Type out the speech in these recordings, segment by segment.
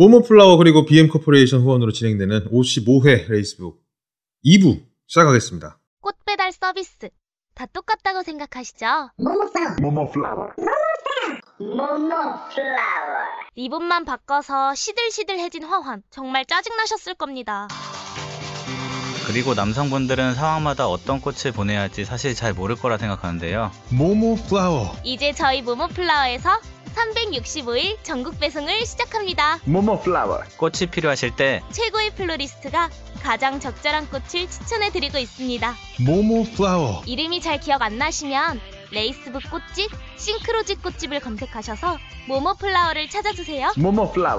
모모플라워 그리고 BM 코퍼레이션 후원으로 진행되는 55회 레이스북 2부 시작하겠습니다. 꽃 배달 서비스. 다 똑같다고 생각하시죠? 리본만 바꿔서 시들시들해진 화환. 정말 짜증나셨을 겁니다. 그리고 남성분들은 상황마다 어떤 꽃을 보내야 할지 사실 잘 모를 거라 생각하는데요. 모모 플라워 이제 저희 모모플라워에서 365일 전국 배송을 시작합니다. 꽃이 필요하실 때 최고의 플로리스트가 가장 적절한 꽃을 추천해 드리고 있습니다. 모모 플라워 이름이 잘 기억 안 나시면 레이스북 꽃집, 싱크로집 꽃집을 검색하셔서 모모 플라워를 찾아주세요.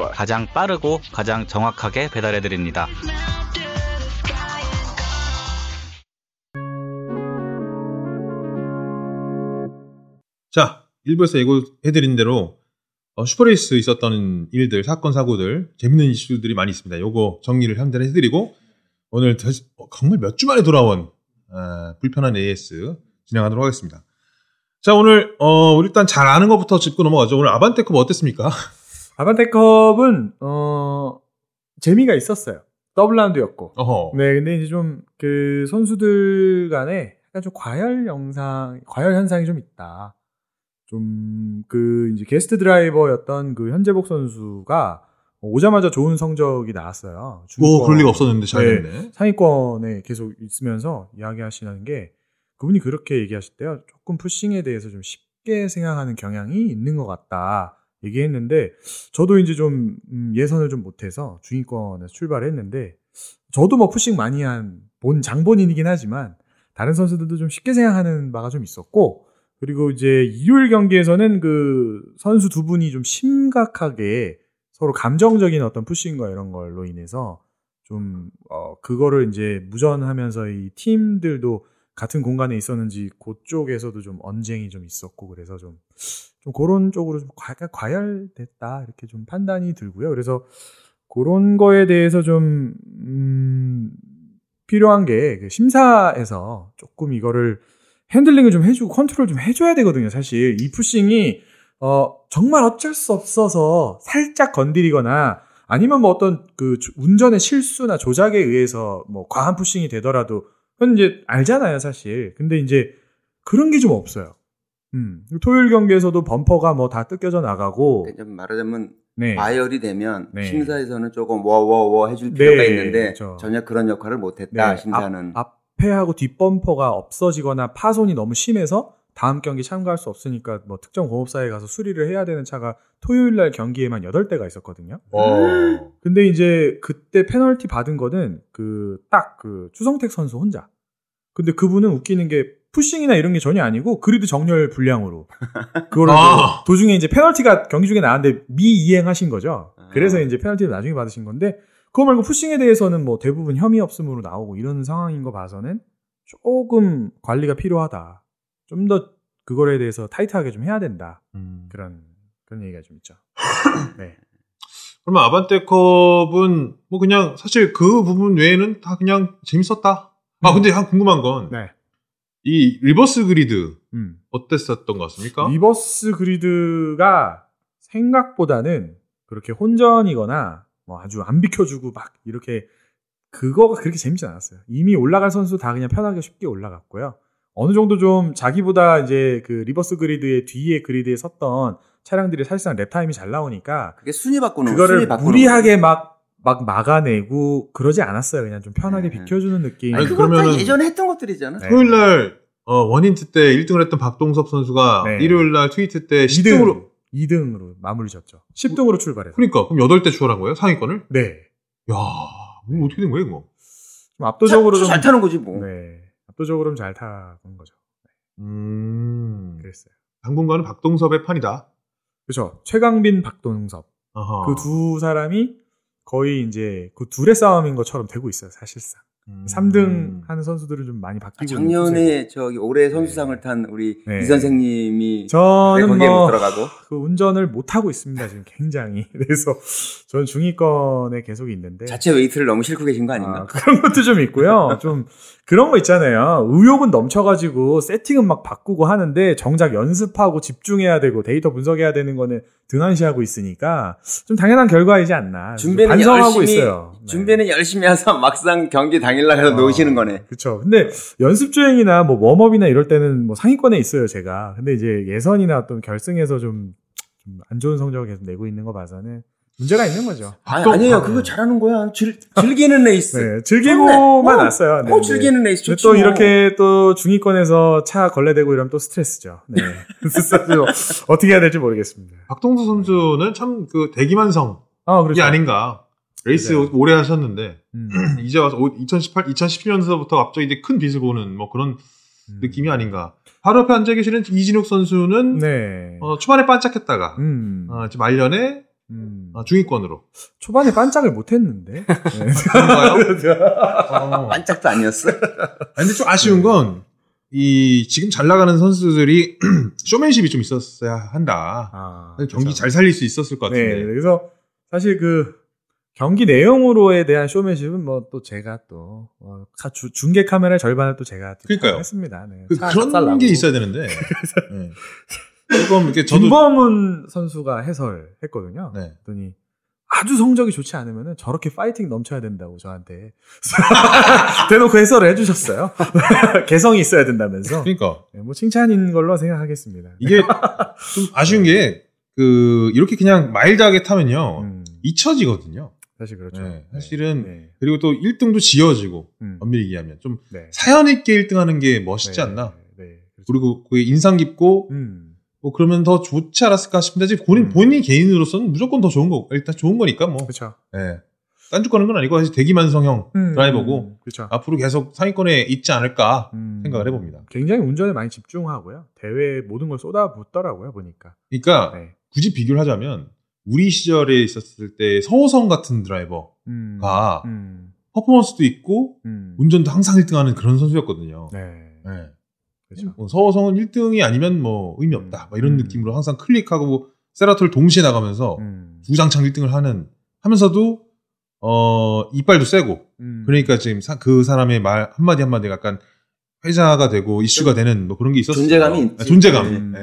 가장 빠르고 가장 정확하게 배달해 드립니다. 자 1부에서 예고해드린 대로 어, 슈퍼레이스 있었던 일들 사건 사고들 재밌는 이슈들이 많이 있습니다. 요거 정리를 한번 해드리고 오늘 다시- 어, 정말 몇 주 만에 돌아온 아, 불편한 AS 진행하도록 하겠습니다. 자 오늘 어, 일단 잘 아는 것부터 짚고 넘어가죠. 오늘 아반떼컵 어땠습니까? 아반떼컵은 어 재미가 있었어요. 더블 라운드였고. 어허. 네, 근데 이제 좀 그 선수들 간에 약간 좀 과열 영상, 과열 현상이 좀 있다. 좀 그 이제 게스트 드라이버였던 그 현재복 선수가 오자마자 좋은 성적이 나왔어요. 오 중위권- 그럴 리가 없었는데 잘 네. 됐네. 상위권에 계속 있으면서 이야기하시는 게 그분이 그렇게 얘기하셨대요. 조금 푸싱에 대해서 좀 쉽게 생각하는 경향이 있는 것 같다. 얘기했는데 저도 이제 좀 음, 예선을 좀 못해서 중위권에서 출발했는데 저도 뭐 푸싱 많이 한 본 장본인이긴 하지만 다른 선수들도 좀 쉽게 생각하는 바가 좀 있었고 그리고 이제 일요일 경기에서는 그 선수 두 분이 좀 심각하게 서로 감정적인 어떤 푸싱과 이런 걸로 인해서 좀, 어, 그거를 이제 무전하면서 이 팀들도 같은 공간에 있었는지 그쪽에서도 좀 언쟁이 좀 있었고 그래서 좀, 좀 그런 쪽으로 좀 과, 과열됐다 이렇게 좀 판단이 들고요. 그래서 그런 거에 대해서 좀, 음, 필요한 게 그 심사에서 조금 이거를 핸들링을 좀 해주고 컨트롤 좀 해줘야 되거든요. 사실 이 pushing이 어 정말 어쩔 수 없어서 살짝 건드리거나 아니면 뭐 어떤 그 조- 운전의 실수나 조작에 의해서 뭐 과한 pushing이 되더라도 그건 이제 알잖아요, 사실. 근데 이제 그런 게 좀 없어요. 음. 토요일 경기에서도 범퍼가 뭐 다 뜯겨져 나가고 좀 말하자면 네. 과열이 되면 네. 심사에서는 조금 워워워 해줄 필요가 네, 있는데 그렇죠. 전혀 그런 역할을 못했다 네, 심사는 앞, 앞 에하고 뒷범퍼가 없어지거나 파손이 너무 심해서 다음 경기 참가할 수 없으니까 뭐 특정 공업사에 가서 수리를 해야 되는 차가 토요일 날 경기에만 8대가 있었거든요. 어. 근데 이제 그때 페널티 받은 거는 그딱그 추성택 선수 혼자. 근데 그분은 웃기는 게 푸싱이나 이런 게 전혀 아니고 그리드 정렬 불량으로 그거를 아. 도중에 이제 페널티가 경기 중에 나왔는데 미이행하신 거죠. 그래서 아. 이제 페널티를 나중에 받으신 건데 그거 말고 푸싱에 대해서는 뭐 대부분 혐의 없음으로 나오고 이런 상황인 거 봐서는 조금 관리가 필요하다. 좀 더 그거에 대해서 타이트하게 좀 해야 된다. 음. 그런 그런 얘기가 좀 있죠. 네. 그러면 아반떼컵은 뭐 그냥 사실 그 부분 외에는 다 그냥 재밌었다. 아 음. 근데 한 궁금한 건이 네. reverse grid 음. 어땠었던 것 같습니까? reverse grid가 생각보다는 그렇게 혼전이거나 뭐 아주 안 비켜주고 막 이렇게 그거가 그렇게 재밌지 않았어요. 이미 올라갈 선수 다 그냥 편하게 쉽게 올라갔고요. 어느 정도 좀 자기보다 이제 그 reverse grid의 뒤에 grid에 섰던 차량들이 사실상 lap time이 잘 나오니까 그게 순위 바꾸는 그거를 순위 바꾸는 무리하게 막, 막 막아내고 그러지 않았어요. 그냥 좀 편하게 네. 비켜주는 느낌. 아니, 그러면은- 예전에 했던 것들이잖아 네. 토요일 날 어, 원인트 때 1등을 했던 박동섭 선수가 네. 일요일 날 트위트 때 10등으로 2등, 2등으로 마무리 졌죠. 10등으로 출발해서. 그러니까 그럼 8대 추월한 거예요? 상위권을? 네. 야, 뭐 어떻게 된 거예요, 이거? 좀 압도적으로 차- 좀잘 타는 거지 뭐 네. 압도적으로 좀 잘 타는 거죠. 음. 그랬어요. 당분간은 박동섭의 판이다. 그렇죠. 최강빈, 박동섭. 그 두 사람이 거의 이제 그 둘의 싸움인 것처럼 되고 있어요. 사실상. 음. 3등 하는 선수들은 좀 많이 아, 바뀌고 추세고. 작년에 저기 올해 선수상을 탄 우리 네. 이 선생님이 저는 못뭐 들어가고 그 운전을 못 하고 있습니다 지금 굉장히 그래서 저는 중위권에 계속 있는데 자체 웨이트를 너무 싣고 계신 거 아닌가? 아, 그런 것도 좀 있고요. 좀 그런 거 있잖아요. 의욕은 넘쳐가지고 세팅은 막 바꾸고 하는데 정작 연습하고 집중해야 되고 데이터 분석해야 되는 거는 등한시하고 있으니까 좀 당연한 결과이지 않나. 준비는 반성하고 열심히 있어요. 네. 준비는 열심히 해서 막상 경기 당 일날 가서 어. 놓으시는 거네. 그쵸. 근데 연습 주행이나 뭐 warm-up이나 이럴 때는 뭐 상위권에 있어요, 제가. 근데 이제 예선이나 또 결승에서 좀 안 좋은 성적을 계속 내고 있는 거 봐서는 문제가 있는 거죠. 아니, 또- 아니에요. 아, 그거 잘하는 거야. 즐, 즐기는 레이스. 네, 즐기고만. 어, 왔어요. 네, 어, 네. 즐기는 레이스 좋지. 또 뭐. 이렇게 또 중위권에서 차 걸레대고 이러면 또 스트레스죠. 네. 스트레스 어떻게 해야 될지 모르겠습니다. 박동수 선수는 참 그 대기만성이 아, 그렇죠. 아닌가. 레이스 맞아요. 오래 하셨는데 음, 이제 와서 2018, 2017년서부터 갑자기 이제 큰 빛을 보는 뭐 그런 음. 느낌이 아닌가. 바로 옆에 앉아 계시는 이진욱 선수는 네. 어, 초반에 반짝했다가 음, 어, 지금 말년에 음. 어, 중위권으로. 초반에 반짝을 못 했는데. 네. 어. 반짝도 아니었어. 아니, 근데 좀 아쉬운 건, 이, 지금 잘 나가는 선수들이 쇼맨십이 좀 있었어야 한다. 아, 경기 그렇죠. 잘 살릴 수 있었을 것 네, 같은데. 그래서 사실 그 경기 내용으로에 대한 쇼맨십은 뭐 또 제가 또 어, 카- 주- 중계 카메라 절반을 또 제가 그러니까요. 했습니다. 네. 그, 차 그런. 게 있어야 되는데. 네. 조금 이렇게 저도. 김범은 선수가 해설했거든요. 네. 그랬더니 아주 성적이 좋지 않으면 저렇게 파이팅 넘쳐야 된다고 저한테 대놓고 해설을 해주셨어요. 개성이 있어야 된다면서. 그러니까. 네, 뭐 칭찬인 걸로 생각하겠습니다. 이게 좀 아쉬운 게, 그, 이렇게 그냥 마일드하게 타면요. 음, 잊혀지거든요. 사실 그렇죠. 네, 사실은 네. 그리고 또 1등도 지어지고, 음, 엄밀히 얘기하면. 좀 네. 사연 있게 1등 하는 게 멋있지 네, 않나. 네, 네, 그렇죠. 그리고 그게 인상 깊고, 음, 뭐 그러면 더 좋지 않았을까 싶은데, 지금 본인, 음. 본인 개인으로서는 무조건 더 좋은 거, 일단 좋은 거니까 뭐. 그렇죠. 예. 딴죽 거는 건 아니고, 사실 대기만성형 음, 드라이버고, 그렇죠. 앞으로 계속 상위권에 있지 않을까 음, 생각을 해봅니다. 굉장히 운전에 많이 집중하고요. 대회에 모든 걸 쏟아붓더라고요, 보니까. 그러니까 네. 굳이 비교를 하자면, 우리 시절에 있었을 때 서호성 같은 드라이버가 음, 음, 퍼포먼스도 있고, 음. 운전도 항상 1등 하는 그런 선수였거든요. 네. 예. 그렇죠. 뭐 서호성은 1등이 아니면 뭐 의미 없다. 음. 막 이런 음. 느낌으로 항상 클릭하고 세라토를 동시에 나가면서 음. 주장창 1등을 하는 하면서도 어 이빨도 세고 음. 그러니까 지금 사- 그 사람의 말 한마디 한마디가 약간 회자가 되고 이슈가 되는 뭐 그런 게 있었어요. 존재감이 있지. 존재감. 음.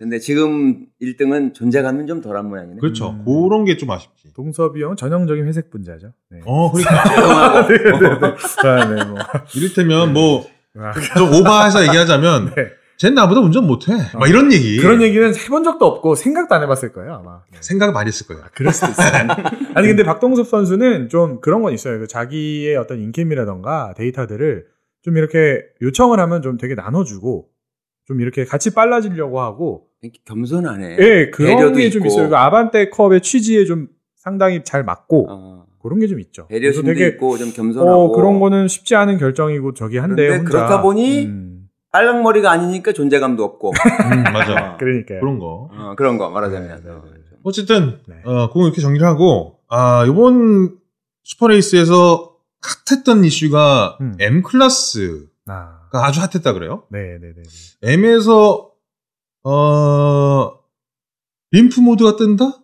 예. 근데 지금 1등은 존재감은 좀 덜한 모양이네. 그렇죠. 음. 그런 게 좀 아쉽지. 동섭이 형 전형적인 회색 분자죠. 네. 어, 그러니까 조용하고. 네, 네, 네. 아, 네, 뭐. 이를테면 뭐 아, 좀 오버해서 얘기하자면 네. 쟤 나보다 운전 못해. 막 이런 얘기. 그런 얘기는 해본 적도 없고 생각도 안 해봤을 거예요 아마. 네. 생각을 많이 했을 거예요. 그럴 수도 있어요. 아니 근데 박동섭 선수는 좀 그런 건 있어요. 그 자기의 어떤 인캠이라던가 데이터들을 좀 이렇게 요청을 하면 좀 되게 나눠주고 좀 이렇게 같이 빨라지려고 하고 겸손하네. 예 그런 배려도 게 좀. 있어요. 그 아반떼 컵의 취지에 좀 상당히 잘 맞고 어, 그런 게 좀 있죠. 배려심도 되게 있고 좀 겸손하고. 어, 그런 거는 쉽지 않은 결정이고 저기 한데 혼자 그렇다 보니 음, 빨강머리가 아니니까 존재감도 없고. 음, 맞아. 그러니까요. 그런 거. 어, 그런 거 말하자면. 네, 네, 네. 어쨌든 네. 어, 그거 이렇게 정리를 하고 아 이번 슈퍼레이스에서 핫했던 이슈가 음. M 클래스가 아, 아주 핫했다 그래요. 네, 네, 네. M에서 어 limp mode가 뜬다?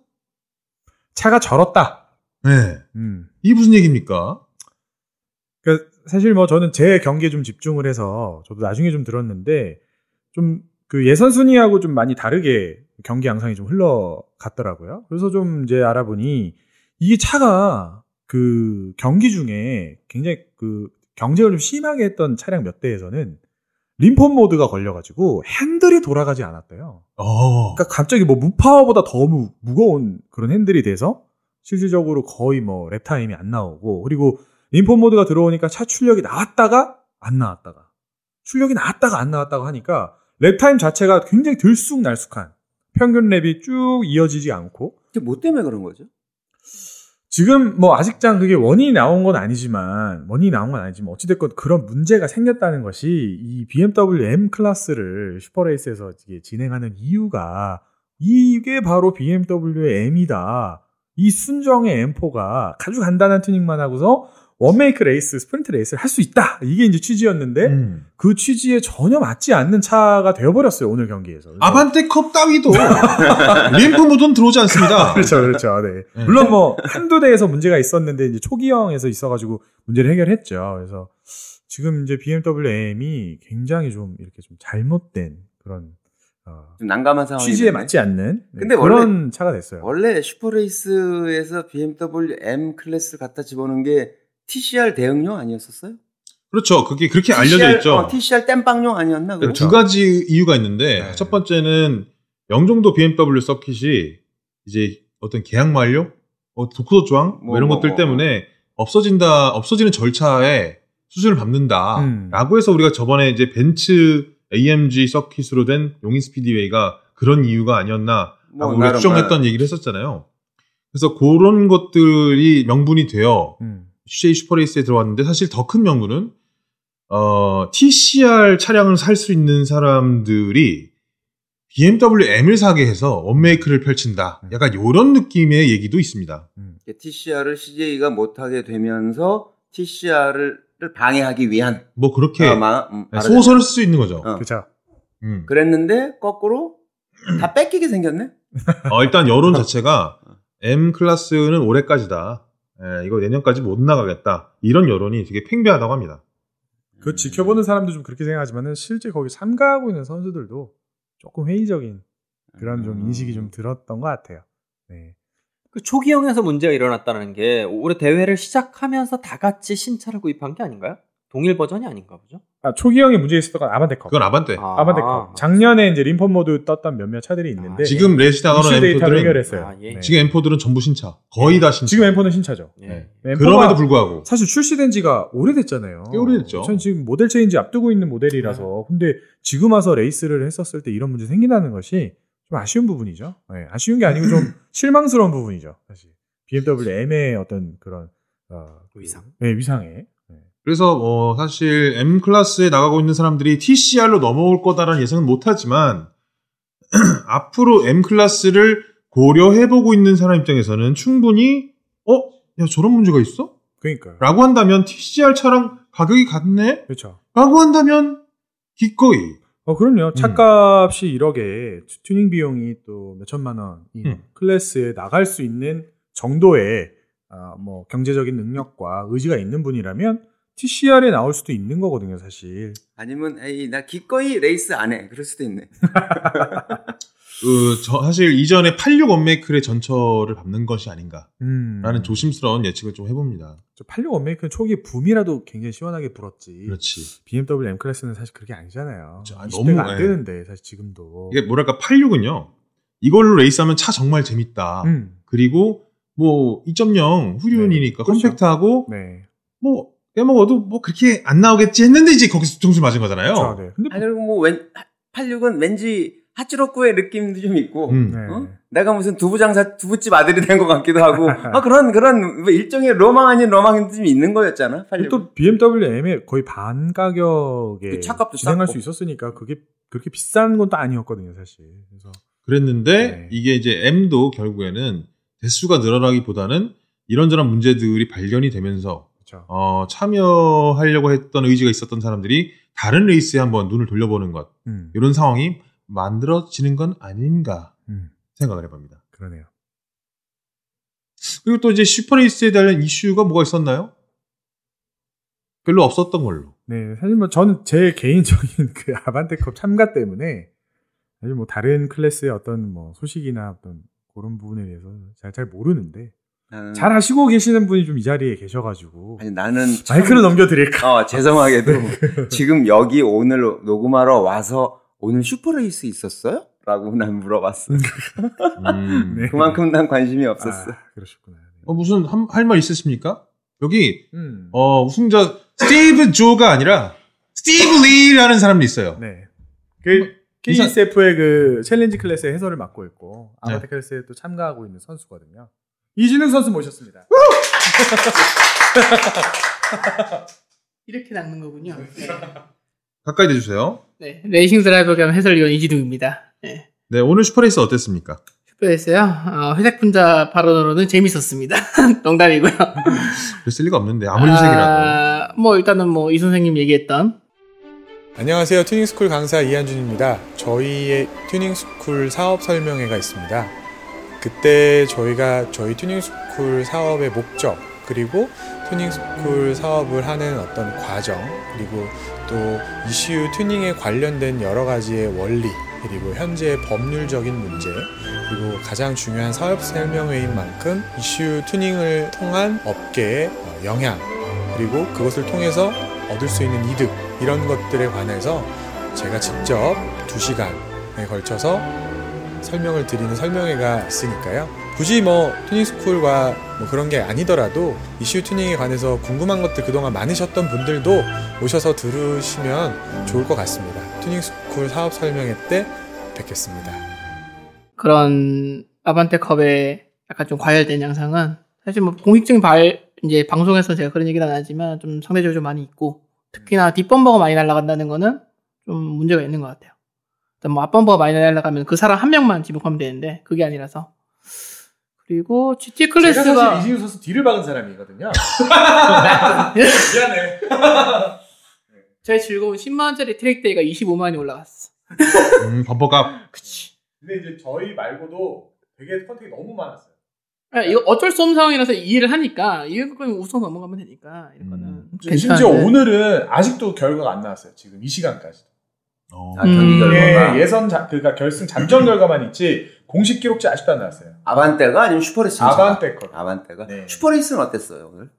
차가 절었다. 네. 음. 이게 무슨 얘기입니까? 그 사실 뭐 저는 제 경기에 좀 집중을 해서 저도 나중에 좀 들었는데 좀 그 예선 순위하고 좀 많이 다르게 경기 양상이 좀 흘러갔더라고요. 그래서 좀 이제 알아보니 이게 차가 그 경기 중에 굉장히 그 경쟁을 좀 심하게 했던 차량 몇 대에서는 림폰 모드가 걸려가지고 핸들이 돌아가지 않았대요. 어. 그러니까 갑자기 뭐 무파워보다 더 무, 무거운 그런 핸들이 돼서 실질적으로 거의 뭐 lap time이 안 나오고 그리고 인폰 모드가 들어오니까 차 출력이 나왔다가 안 나왔다가 출력이 나왔다가 안 나왔다가 하니까 lap time 자체가 굉장히 들쑥날쑥한 평균 lap이 쭉 이어지지 않고 이게 뭐 때문에 그런 거죠? 지금 뭐 아직장 그게 원인이 나온 건 아니지만 원인이 나온 건 아니지만 어찌됐건 그런 문제가 생겼다는 것이 이 BMW M 클래스를 슈퍼레이스에서 진행하는 이유가 이게 바로 BMW의 M이다. 이 순정의 M4가 아주 간단한 튜닝만 하고서 one-make 레이스, 스프린트 레이스를 할 수 있다. 이게 이제 취지였는데 음. 그 취지에 전혀 맞지 않는 차가 되어버렸어요 오늘 경기에서. 아반떼컵 따위도 limp mode는 들어오지 않습니다. 그렇죠, 그렇죠. 네. 네. 물론 뭐 한두 대에서 문제가 있었는데 이제 초기형에서 있어가지고 문제를 해결했죠. 그래서 지금 이제 BMW M이 굉장히 좀 이렇게 좀 잘못된 그런 어, 좀 난감한 상황이 취지에 맞지 않는 네, 근데 그런 차가 됐어요. 원래 슈퍼레이스에서 BMW M 클래스를 갖다 집어넣은 게 TCR 대응용 아니었었어요? 그렇죠. 그게 그렇게 TCR, 알려져 있죠. 어, TCR 땜빵용 아니었나? 그거? 두 가지 이유가 있는데 네. 첫 번째는 영종도 BMW 서킷이 이제 어떤 계약 만료, 어, 독소 조항 뭐 뭐, 이런 뭐, 것들 뭐. 때문에 없어진다, 없어지는 절차에 수준을 밟는다라고 음. 해서 우리가 저번에 이제 벤츠 AMG 서킷으로 된 용인 스피디웨이가 그런 이유가 아니었나라고 뭐 우리가 추정했던 얘기를 했었잖아요. 그래서 그런 것들이 명분이 되어 음. CJ 슈퍼레이스에 들어왔는데 사실 더 큰 명분은 어, TCR 차량을 살 수 있는 사람들이 BMW M을 사게 해서 원메이크를 펼친다. 음. 약간 이런 느낌의 얘기도 있습니다. TCR을 CJ가 못하게 되면서 TCR을 방해하기 위한 뭐 그렇게 아, 마, 음, 네. 소설을 쓸 수 있는 거죠. 어. 그렇죠. 음. 그랬는데 거꾸로 다 뺏기게 생겼네. 어, 일단 여론 자체가 M 클래스는 올해까지다. 에, 이거 내년까지 못 나가겠다. 이런 여론이 되게 팽배하다고 합니다. 그 지켜보는 사람도 좀 그렇게 생각하지만은 실제 거기 참가하고 있는 선수들도 조금 회의적인 그런 좀 음. 인식이 좀 들었던 것 같아요. 네. 그 초기형에서 문제가 일어났다는 게 올해 대회를 시작하면서 다 같이 신차를 구입한 게 아닌가요? 동일 버전이 아닌가 보죠? 아, 초기형에 문제 있었던 건 아반떼 컵. 그건 아반떼. 아, 아반떼 컵. 작년에 이제 limp mode 떴던 몇몇 차들이 있는데 아, 지금 레이스 나가는 이슈 데이터를 M4들은 해결했어요. 아, 예. 네. 지금 M4들은 전부 신차. 거의 다 신차. 지금 M4는 신차죠. 예. 네. M4가 그럼에도 불구하고 사실 출시된 지가 오래됐잖아요. 꽤 오래됐죠. 전 지금 model change 앞두고 있는 모델이라서. 근데 지금 와서 레이스를 했었을 때 이런 문제 생긴다는 것이 좀 아쉬운 부분이죠. 네, 아쉬운 게 아니고 좀 실망스러운 부분이죠. 사실. BMW M의 어떤 그런 어, 그- 위상. 네, 위상에. 네. 그래서 뭐 사실 M 클래스에 나가고 있는 사람들이 TCR로 넘어올 거다라는 예상은 못하지만 앞으로 M 클래스를 고려해보고 있는 사람 입장에서는 충분히 어? 야 저런 문제가 있어? 그러니까요. 라고 한다면 TCR 차랑 가격이 같네? 그렇죠. 라고 한다면 기꺼이 어, 그럼요. 차값이 1억에 튜닝 비용이 또 몇천만 원이 음. 클래스에 나갈 수 있는 정도의 아, 뭐 경제적인 능력과 의지가 있는 분이라면 TCR에 나올 수도 있는 거거든요, 사실. 아니면 에이 나 기꺼이 레이스 안 해. 그럴 수도 있네. 그, 저 사실 이전에 86 one make의 전철을 밟는 것이 아닌가라는 음. 조심스러운 예측을 좀 해봅니다. 86 원메이크는 초기에 붐이라도 굉장히 시원하게 불었지. 그렇지. BMW M 클래스는 사실 그렇게 아니잖아요. 그렇죠. 아, 20대가 너무, 안 예. 되는데 사실 지금도. 이게 뭐랄까 86은요. 이걸로 레이스하면 차 정말 재밌다. 음. 그리고 뭐 2.0 후륜이니까 네, 그렇죠. 컴팩트하고 네. 뭐 빼먹어도 뭐 그렇게 안 나오겠지 했는데 이제 거기서 점수 맞은 거잖아요. 그렇죠. 네. 근데 아 그리고 뭐 웬 86은 왠지 하츠로쿠의 느낌도 좀 있고 음. 네. 어? 내가 무슨 두부장사 두부집 아들이 된 것 같기도 하고 아, 그런 그런 뭐 일종의 로망 아닌 로망이 좀 있는 거였잖아. 86은. 또 BMW M에 거의 반 가격에 그 차값도 진행할. 수 있었으니까 그게 그렇게 비싼 건 또 아니었거든요, 사실. 그래서 그랬는데 네. 이게 이제 M도 결국에는 대수가 늘어나기보다는 이런저런 문제들이 발견이 되면서 그렇죠. 어, 참여하려고 했던 의지가 있었던 사람들이 다른 레이스에 한번 눈을 돌려보는 것 음. 이런 상황이 만들어지는 건 아닌가 음. 생각을 해봅니다. 그러네요. 그리고 또 이제 슈퍼레이스에 대한 이슈가 뭐가 있었나요? 별로 없었던 걸로. 네, 사실 뭐 저는 제 개인적인 그 아반떼컵 참가 때문에 사실 뭐 다른 클래스의 어떤 뭐 소식이나 어떤 그런 부분에 대해서 잘, 잘 모르는데 나는- 잘 아시고 계시는 분이 좀 이 자리에 계셔가지고 아니 나는 마이크를 넘겨드릴까? 어 죄송하게도 지금 여기 오늘 녹음하러 와서 오늘 슈퍼레이스 있었어요? 라고 난 물어봤어. 음. 네. 그만큼 난 관심이 없었어. 아, 그러셨구나. 네. 어, 무슨 할 말 있으십니까? 여기 음. 어, 우승자 스티브 조가 아니라 스티브 리라는 사람이 있어요. 네. 그 KCSF의 그 챌린지 클래스의 해설을 맡고 있고 네. 클래스에 또 참가하고 있는 선수거든요. 이진웅 선수 모셨습니다. 이렇게 낚는 거군요. 네. 가까이 대주세요. 네, 레이싱 드라이버 겸 해설위원 이진웅입니다. 네. 네, 오늘 슈퍼레이스 어땠습니까? 슈퍼레이스요. 어, 회색 분자 발언으로는 재밌었습니다. 농담이고요. 그랬을 리가 없는데 아무리 회색이라도. 아, 뭐 일단은 뭐 이 선생님 얘기했던 안녕하세요. 튜닝스쿨 강사 이한준입니다. 저희의 튜닝스쿨 사업 설명회가 있습니다. 그때 저희가 저희 튜닝 스쿨 사업의 목적, 그리고 튜닝 스쿨 사업을 하는 어떤 과정, 그리고 또 ECU 튜닝에 관련된 여러 가지의 원리, 그리고 현재 법률적인 문제, 그리고 가장 중요한 사업 설명회인 만큼 ECU 튜닝을 통한 업계의 어, 영향, 그리고 그것을 통해서 얻을 수 있는 이득, 이런 것들에 관해서 제가 직접 2시간에 걸쳐서 설명을 드리는 설명회가 있으니까요. 굳이 뭐 튜닝 스쿨과 뭐 그런 게 아니더라도 ECU 튜닝에 관해서 궁금한 것들 그동안 많으셨던 분들도 오셔서 들으시면 좋을 것 같습니다. 튜닝 스쿨 사업 설명회 때 뵙겠습니다. 그런 아반떼컵의 약간 좀 과열된 양상은 사실 뭐 공식적인 발 이제 방송에서 제가 그런 얘기는 안 하지만 좀 상대적으로 좀 많이 있고 특히나 뒷범버가 많이 날아간다는 거는 좀 문제가 있는 것 같아요. 뭐 앞범버가 많이 날아가면 그 사람 한 명만 지목하면 되는데 그게 아니라서 그리고 GT 클래스가 이진우 선수 뒤를 박은 사람이거든요. 미안해. 제일 즐거운 10만 원짜리 track day가 25만 원이 올라갔어. 음, 범퍼값. 그치. 근데 이제 저희 말고도 되게 contact이 너무 많았어요. 아, 이거 어쩔 수 없는 상황이라서 이해를 하니까 이거 그냥 웃어 넘어가면 되니까 이런 거는 음. 심지어. 오늘은 아직도 결과가 안 나왔어요. 지금 이 시간까지. 어. 아, 경기 음. 결과가 예, 예선 자, 그러니까 결승 잠정 결과만 있지 공식 기록지 아직도 안 나왔어요. 아반떼가 아니면 슈퍼레이스 아반떼 거. 아반떼가 네. 슈퍼레이스는 어땠어요 오늘?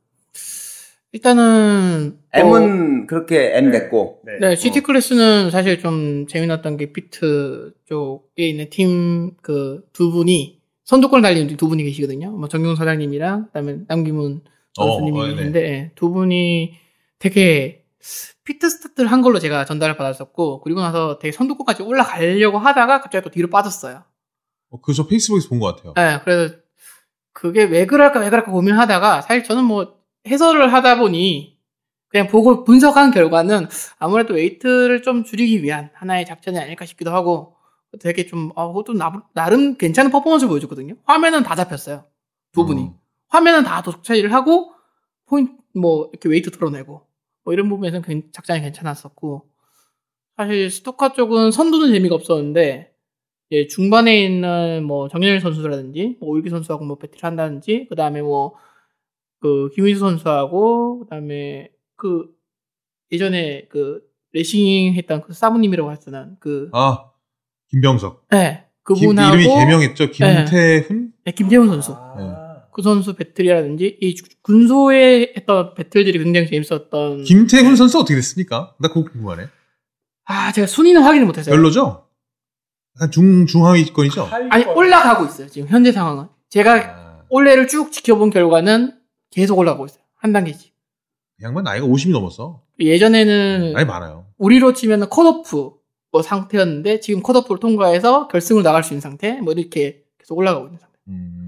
일단은 어, M은 그렇게 M 네. 됐고 네. 네, GT 클래스는 사실 좀 재미났던 게 피트 쪽에 있는 팀 그 두 분이 선두권 달리는 두 분이 계시거든요. 뭐 정용 사장님이랑 그다음에 남기문 어, 선수님이 어, 네. 계신데 예, 두 분이 되게 피트 스타트를 한 걸로 제가 전달을 받았었고 그리고 나서 되게 선두권까지 올라가려고 하다가 갑자기 또 뒤로 빠졌어요. 어, 그저 페이스북에서 본 것 같아요. 네, 그래서 그게 왜 그럴까 왜 그럴까 고민하다가 사실 저는 뭐 해설을 하다 보니 그냥 보고 분석한 결과는 아무래도 weight를 좀 줄이기 위한 하나의 작전이 아닐까 싶기도 하고 되게 좀 아, 그것도 나, 나름 괜찮은 퍼포먼스를 보여줬거든요. 화면은 다 잡혔어요. 두 분이. 음. 화면은 다 차이를 하고 포인트 뭐 이렇게 weight 들어내고 뭐 이런 부분에서는 괜- 작전이 괜찮았었고 사실 스토카 쪽은 선두는 재미가 없었는데 예, 중반에 있는 뭐 정현일 선수라든지 뭐 오일기 선수하고 뭐 배틀을 한다든지 그다음에 뭐 그 김희수 선수하고 그다음에 그 예전에 그 레싱 했던 그 사부님이라고 하셨던 그 아, 김병석. 네, 김, 그분하고 이름이 개명했죠. 김태훈? 네, 김재훈 선수 아, 그 선수 배틀이라든지 이 군소에 했던 배틀들이 굉장히 재밌었던 김태훈 선수 어떻게 됐습니까? 나 그거 궁금하네. 아 제가 순위는 확인을 못했어요. 별로죠? 약간 중, 중하위권이죠? 아니 올라가고 있어요 지금 현재 상황은 제가 아, 올해를 쭉 지켜본 결과는 계속 올라가고 있어요 한 단계씩 이 양반 나이가 50이 넘었어. 예전에는 나이 많아요. 우리로 치면 컷오프 뭐 상태였는데 지금 컷오프를 통과해서 결승으로 나갈 수 있는 상태 뭐 이렇게 계속 올라가고 있는 상태 음.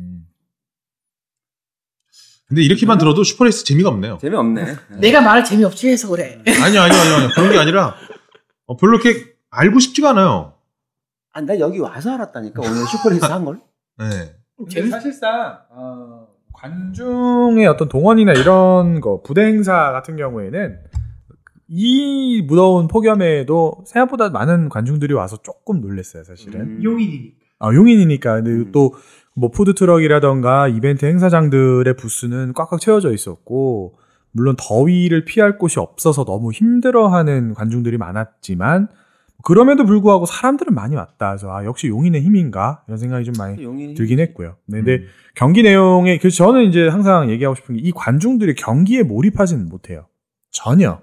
근데 이렇게만 들어도 슈퍼레이스 재미가 없네요. 재미없네. 내가 말을 재미없이 해서 그래 아니요, 아니요, 아니요. 아니요. 그런 게 아니라, 어, 별로 이렇게 알고 싶지가 않아요. 아, 나 여기 와서 알았다니까 오늘 슈퍼레이스 한 걸. 네. 근데 사실상 어, 관중의 어떤 동원이나 이런 거 부대 행사 같은 경우에는 이 무더운 폭염에도 생각보다 많은 관중들이 와서 조금 놀랬어요 사실은 음. 용인이니까 아, 용인이니까 근데 음. 또 뭐 푸드 트럭이라던가 이벤트 행사장들의 부스는 꽉꽉 채워져 있었고 물론 더위를 피할 곳이 없어서 너무 힘들어하는 관중들이 많았지만 그럼에도 불구하고 사람들은 많이 왔다. 그래서 아 역시 용인의 힘인가 이런 생각이 좀 많이 들긴 했고요. 네, 근데 음. 경기 내용에 그래서 저는 이제 항상 얘기하고 싶은 게 이 관중들이 경기에 몰입하지는 못해요. 전혀.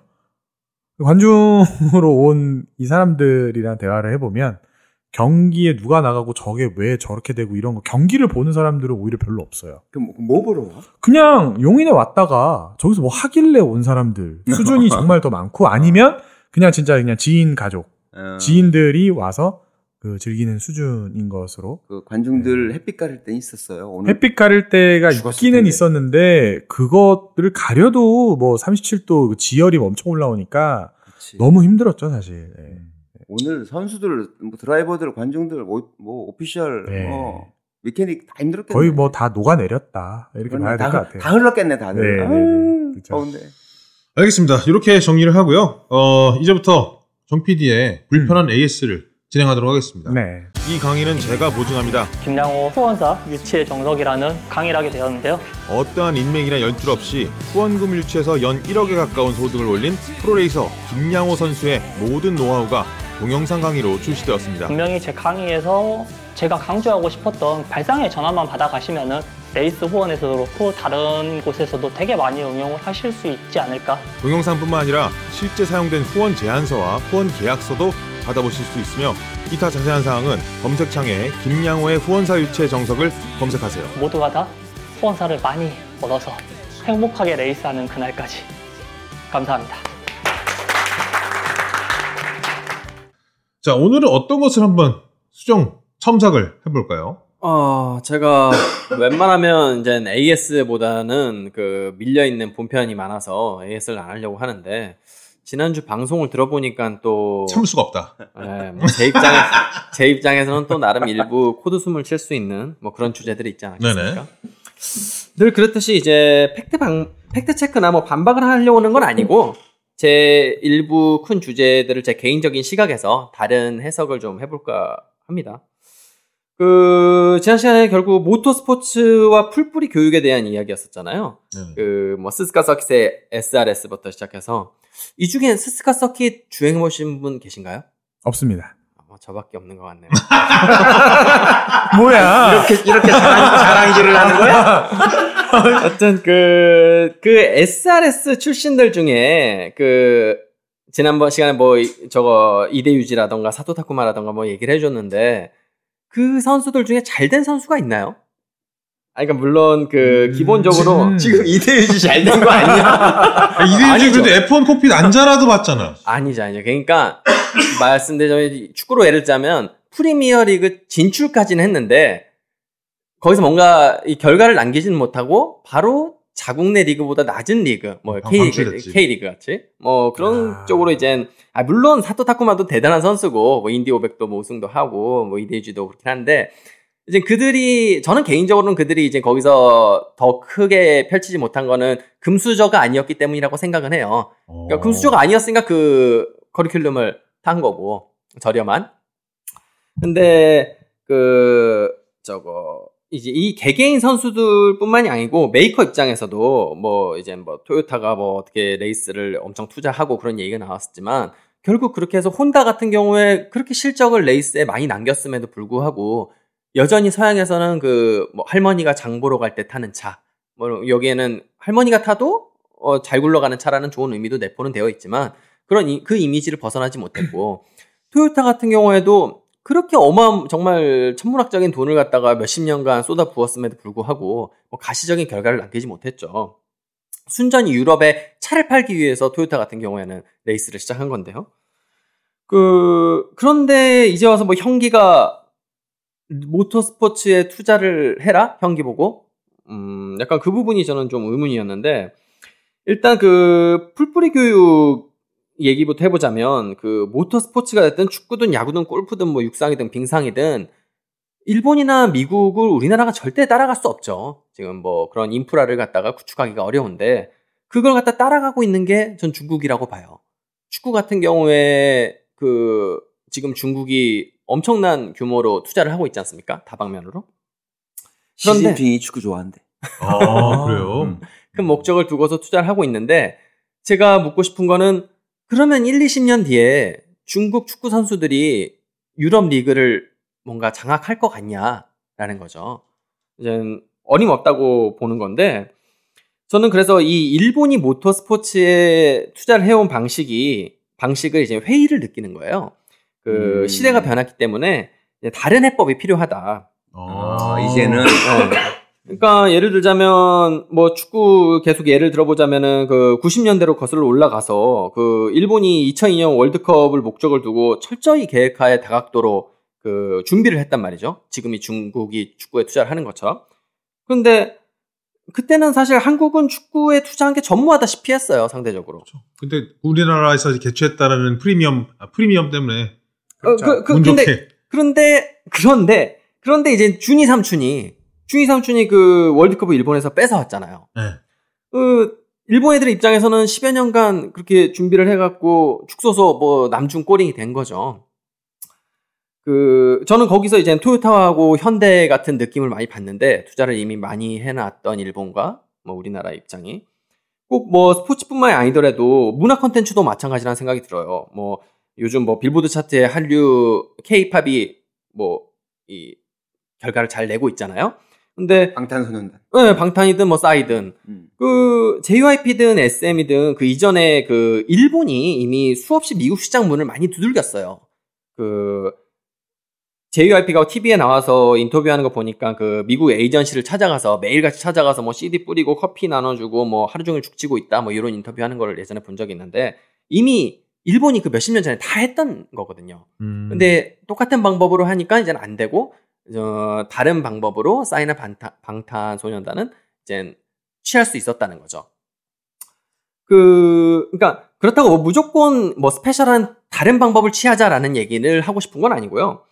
관중으로 온 이 사람들이랑 대화를 해보면 경기에 누가 나가고 저게 왜 저렇게 되고 이런 거 경기를 보는 사람들은 오히려 별로 없어요. 그럼 뭐 보러 와? 그냥 용인에 왔다가 저기서 뭐 하길래 온 사람들 수준이 정말 더 많고 아니면 그냥 진짜 그냥 지인 가족 어, 지인들이 와서 그 즐기는 수준인 것으로 그 관중들 햇빛 가릴 때 있었어요. 오늘 햇빛 가릴 때가 있기는 텐데. 있었는데 그것들을 가려도 뭐 37도 그 지열이 엄청 올라오니까 그치. 너무 힘들었죠 사실. 예. 오늘 선수들, 뭐 드라이버들, 관중들, 뭐, 뭐 오피셜, 네. 뭐 메케닉 다 힘들었겠네. 거의 뭐 다 녹아내렸다. 이렇게. 봐야 될 다, 것 같아요. 다 흘렀겠네 다들. 네, 네, 아유, 네. 그쵸. 더운데. 알겠습니다. 이렇게 정리를 하고요. 어, 이제부터 정 PD의 불편한 AS를 진행하도록 하겠습니다. 네. 이 강의는 제가 보증합니다. 김양호 후원사 유치의 정석이라는 강의를 하게 되었는데요. 어떠한 인맥이나 연출 없이 후원금 유치에서 연 1억에 가까운 소득을 올린 프로레이서 김양호 선수의 모든 노하우가 동영상 강의로 출시되었습니다. 분명히 제 강의에서 제가 강조하고 싶었던 발상의 전환만 받아가시면은 레이스 후원에서도 그렇고 다른 곳에서도 되게 많이 응용을 하실 수 있지 않을까 동영상뿐만 아니라 실제 사용된 후원 제안서와 후원 계약서도 받아보실 수 있으며 기타 자세한 사항은 검색창에 김양호의 후원사 유치의 정석을 검색하세요. 모두가 다 후원사를 많이 얻어서 행복하게 레이스하는 그날까지 감사합니다. 자, 오늘은 어떤 것을 한번 수정 첨삭을 해볼까요? 어, 제가 웬만하면 이제 AS보다는 그 밀려있는 본편이 많아서 AS를 안 하려고 하는데, 지난주 방송을 들어보니까 또, 참을 수가 없다. 예, 뭐 제 입장에, 제 입장에서는 또 나름 일부 코드 숨을 칠 수 있는 뭐 그런 주제들이 있지 않겠습니까? 늘 그렇듯이 이제 팩트 방, 팩트 체크나 뭐 반박을 하려고 하는 건 아니고, 제 일부 큰 주제들을 제 개인적인 시각에서 다른 해석을 좀 해볼까 합니다. 그, 지난 시간에 결국 모터 스포츠와 풀뿌리 교육에 대한 이야기였었잖아요. 네. 그, 뭐, 스즈카 서킷의 SRS부터 시작해서, 이 중에 스즈카 서킷 주행 해보신 분 계신가요? 없습니다. 저밖에 없는 것 같네요. 뭐야? 이렇게, 이렇게 자랑, 자랑질을 하는 거야? 어떤 그, 그 SRS 출신들 중에 그, 지난번 시간에 뭐, 이- 저거, 이대유지라던가 사토타쿠마라던가 뭐 얘기를 해줬는데, 그 선수들 중에 잘 된 선수가 있나요? 아, 그러니까 물론 그, 음, 기본적으로. 음. 지금 이대유지 잘 된 거 아니야? 이대유지 아니죠. 그래도 F1 코핏 안자라도 봤잖아. 아니죠, 아니죠. 그러니까, 말씀드린 축구로 예를 들자면, 프리미어 리그 진출까지는 했는데, 거기서 뭔가 이 결과를 남기지는 못하고, 바로 자국 내 리그보다 낮은 리그, 뭐, 방- K리그, 방출됐지. K리그 같이. 뭐, 그런 아. 쪽으로 이젠, 아, 물론 사토 타쿠마도 대단한 선수고, 뭐, 인디 오백도 뭐 우승도 하고, 뭐, 이데이지도 그렇긴 한데, 이제 그들이, 저는 개인적으로는 그들이 이제 거기서 더 크게 펼치지 못한 거는 금수저가 아니었기 때문이라고 생각은 해요. 어. 그러니까 금수저가 아니었으니까 그 커리큘럼을 탄 거고 저렴한. 근데 그 저거 이제 이 개개인 선수들뿐만이 아니고 메이커 입장에서도 뭐 이제 뭐 토요타가 뭐 어떻게 레이스를 엄청 투자하고 그런 얘기가 나왔었지만 결국 그렇게 해서 혼다 같은 경우에 그렇게 실적을 레이스에 많이 남겼음에도 불구하고 여전히 서양에서는 그 뭐 할머니가 장 보러 갈 때 타는 차, 뭐 여기에는 할머니가 타도 어, 잘 굴러가는 차라는 좋은 의미도 내포는 되어 있지만 그런 이, 그 이미지를 벗어나지 못했고 토요타 같은 경우에도 그렇게 어마음 정말 천문학적인 돈을 갖다가 몇십 년간 쏟아 부었음에도 불구하고 뭐 가시적인 결과를 남기지 못했죠. 순전히 유럽에 차를 팔기 위해서 토요타 같은 경우에는 레이스를 시작한 건데요. 그 그런데 이제 와서 뭐 형기가 모터스포츠에 투자를 해라 형기 보고 음 약간 그 부분이 저는 좀 의문이었는데 일단 그 풀뿌리 교육 얘기부터 해보자면 그 모터 스포츠가 됐든 축구든 야구든 골프든 뭐 육상이든 빙상이든 일본이나 미국을 우리나라가 절대 따라갈 수 없죠. 지금 뭐 그런 인프라를 갖다가 구축하기가 어려운데 그걸 갖다 따라가고 있는 게 전 중국이라고 봐요. 축구 같은 경우에 그 지금 중국이 엄청난 규모로 투자를 하고 있지 않습니까? 다방면으로. 그런데- 시진핑이 축구 좋아한대. 아, 그래요? 음. 큰 목적을 두고서 투자를 하고 있는데 제가 묻고 싶은 거는 그러면 1, 20년 뒤에 중국 축구 선수들이 유럽 리그를 뭔가 장악할 것 같냐라는 거죠. 이제 어림없다고 보는 건데 저는 그래서 이 일본이 모터 스포츠에 투자를 해온 방식이 방식을 이제 회의를 느끼는 거예요. 그 음. 시대가 변했기 때문에 이제 다른 해법이 필요하다. 아, 이제는 네. 그러니까 예를 들자면 뭐 축구 계속 예를 들어보자면은 그 90년대로 거슬러 올라가서 그 일본이 2002년 월드컵을 목적을 두고 철저히 계획하에 다각도로 그 준비를 했단 말이죠. 지금이 중국이 축구에 투자를 하는 것처럼. 그런데 그때는 사실 한국은 축구에 투자한 게 전무하다시피 했어요, 상대적으로. 근데 우리나라에서 개최했다라는 프리미엄, 아, 프리미엄 때문에 어, 그, 그, 운 근데 좋게. 그런데 그런데 그런데 이제 준이 삼촌이 준이 삼촌이 그 월드컵을 일본에서 뺏어왔잖아요. 네. 그 일본 애들 입장에서는 10여 년간 그렇게 준비를 해갖고 축소소 뭐 남중 꼬링이 된 거죠. 그 저는 거기서 이제 토요타하고 현대 같은 느낌을 많이 봤는데 투자를 이미 많이 해놨던 일본과 뭐 우리나라 입장이 꼭 뭐 스포츠뿐만이 아니더라도 문화 콘텐츠도 마찬가지라는 생각이 들어요. 뭐 요즘 뭐 빌보드 차트에 한류 K-팝이 뭐 이 결과를 잘 내고 있잖아요. 근데 방탄소년단. 네, 방탄이든 뭐 싸이든 음. 그 JYP든 SM이든 그 이전에 그 일본이 이미 수없이 미국 시장 문을 많이 두들겼어요. 그 JYP가 TV에 나와서 인터뷰하는 거 보니까 그 미국 에이전시를 찾아가서 매일같이 찾아가서 뭐 CD 뿌리고 커피 나눠주고 뭐 하루 종일 죽치고 있다 뭐 이런 인터뷰하는 거를 예전에 본 적이 있는데 이미 일본이 그 몇십 년 전에 다 했던 거거든요. 음. 근데 똑같은 방법으로 하니까 이제는 안 되고 어, 다른 방법으로 사이나 방탄, 방탄소년단은 이제 취할 수 있었다는 거죠. 그 그러니까 그렇다고 뭐 무조건 뭐 스페셜한 다른 방법을 취하자라는 얘기를 하고 싶은 건 아니고요.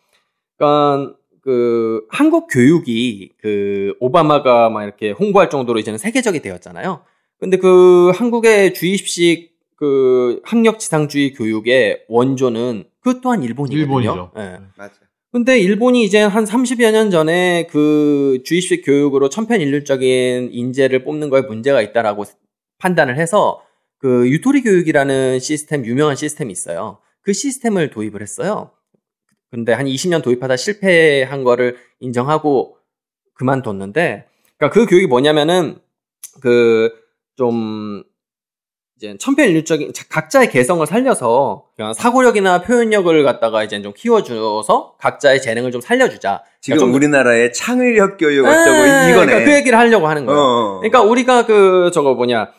그러니까 그 한국 교육이 그 오바마가 막 이렇게 홍보할 정도로 이제는 세계적이 되었잖아요. 근데 그 한국의 주입식 그 학력 지상주의 교육의 원조는 그 또한 일본이거든요. 일본이죠. 예. 맞아. 근데 일본이 이제 한 30여 년 전에 그 주입식 교육으로 천편일률적인 인재를 뽑는 거에 문제가 있다라고 판단을 해서 그 유토리 교육이라는 시스템, 유명한 시스템이 있어요. 그 시스템을 도입을 했어요. 근데 한 20년 도입하다 실패한 거를 인정하고 그만뒀는데, 그러니까 그 교육이 뭐냐면은 그 좀 이제 천편일률적인 자- 각자의 개성을 살려서 그냥 사고력이나 표현력을 갖다가 이제 좀 키워줘서 각자의 재능을 좀 살려주자. 지금 그러니까 좀- 우리나라의 창의력 교육 예, 어쩌고 이거네. 그러니까 그 얘기를 하려고 하는 거예요. 어. 그러니까 우리가 그 저거 뭐냐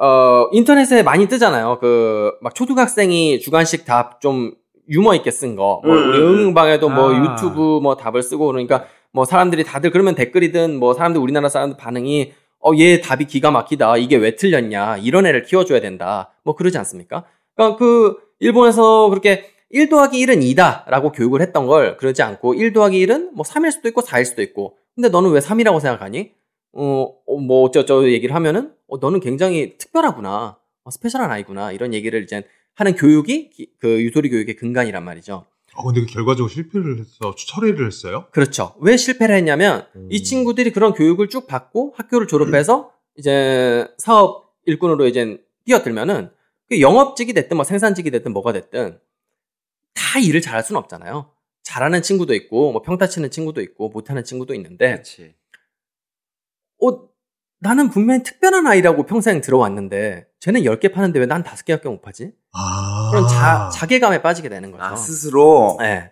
어 인터넷에 많이 뜨잖아요. 그 막 초등학생이 주간식 답 좀 유머 있게 쓴 거. 뭐 음, 우리 음, 응응방에도 뭐 아. 유튜브 뭐 답을 쓰고 그러니까 뭐 사람들이 다들 그러면 댓글이든 뭐 사람들 우리나라 사람들 반응이 어 얘 답이 기가 막히다. 이게 왜 틀렸냐. 이런 애를 키워줘야 된다. 뭐 그러지 않습니까? 그러니까 그 일본에서 그렇게 1 더하기 1은 2다 라고 교육을 했던 걸 그러지 않고 1 더하기 1은 뭐 3일 수도 있고 4일 수도 있고 근데 너는 왜 3이라고 생각하니? 어, 어, 뭐 어쩌저쩌 얘기를 하면은 어, 너는 굉장히 특별하구나. 어, 스페셜한 아이구나. 이런 얘기를 이제 하는 교육이 기- 그 유토리 교육의 근간이란 말이죠. 어, 근데 그 결과적으로 실패를 해서 철회를 했어요? 그렇죠. 왜 실패를 했냐면 음. 이 친구들이 그런 교육을 쭉 받고 학교를 졸업해서 이제 사업 일꾼으로 이제 뛰어들면은 그 영업직이 됐든 뭐 생산직이 됐든 뭐가 됐든 다 일을 잘할 수는 없잖아요. 잘하는 친구도 있고 뭐 평타 치는 친구도 있고 못하는 친구도 있는데 그렇지. 어, 나는 분명히 특별한 아이라고 평생 들어왔는데 쟤는 10개 파는데 왜 난 5개밖에 못 파지? 아. 그런 자, 자괴감에 빠지게 되는 거죠. 아 스스로. 네.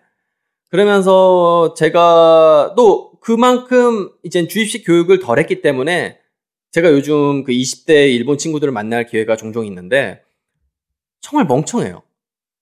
그러면서 제가 또 그만큼 이제 주입식 교육을 덜 했기 때문에 제가 요즘 그 20대 일본 친구들을 만날 기회가 종종 있는데 정말 멍청해요.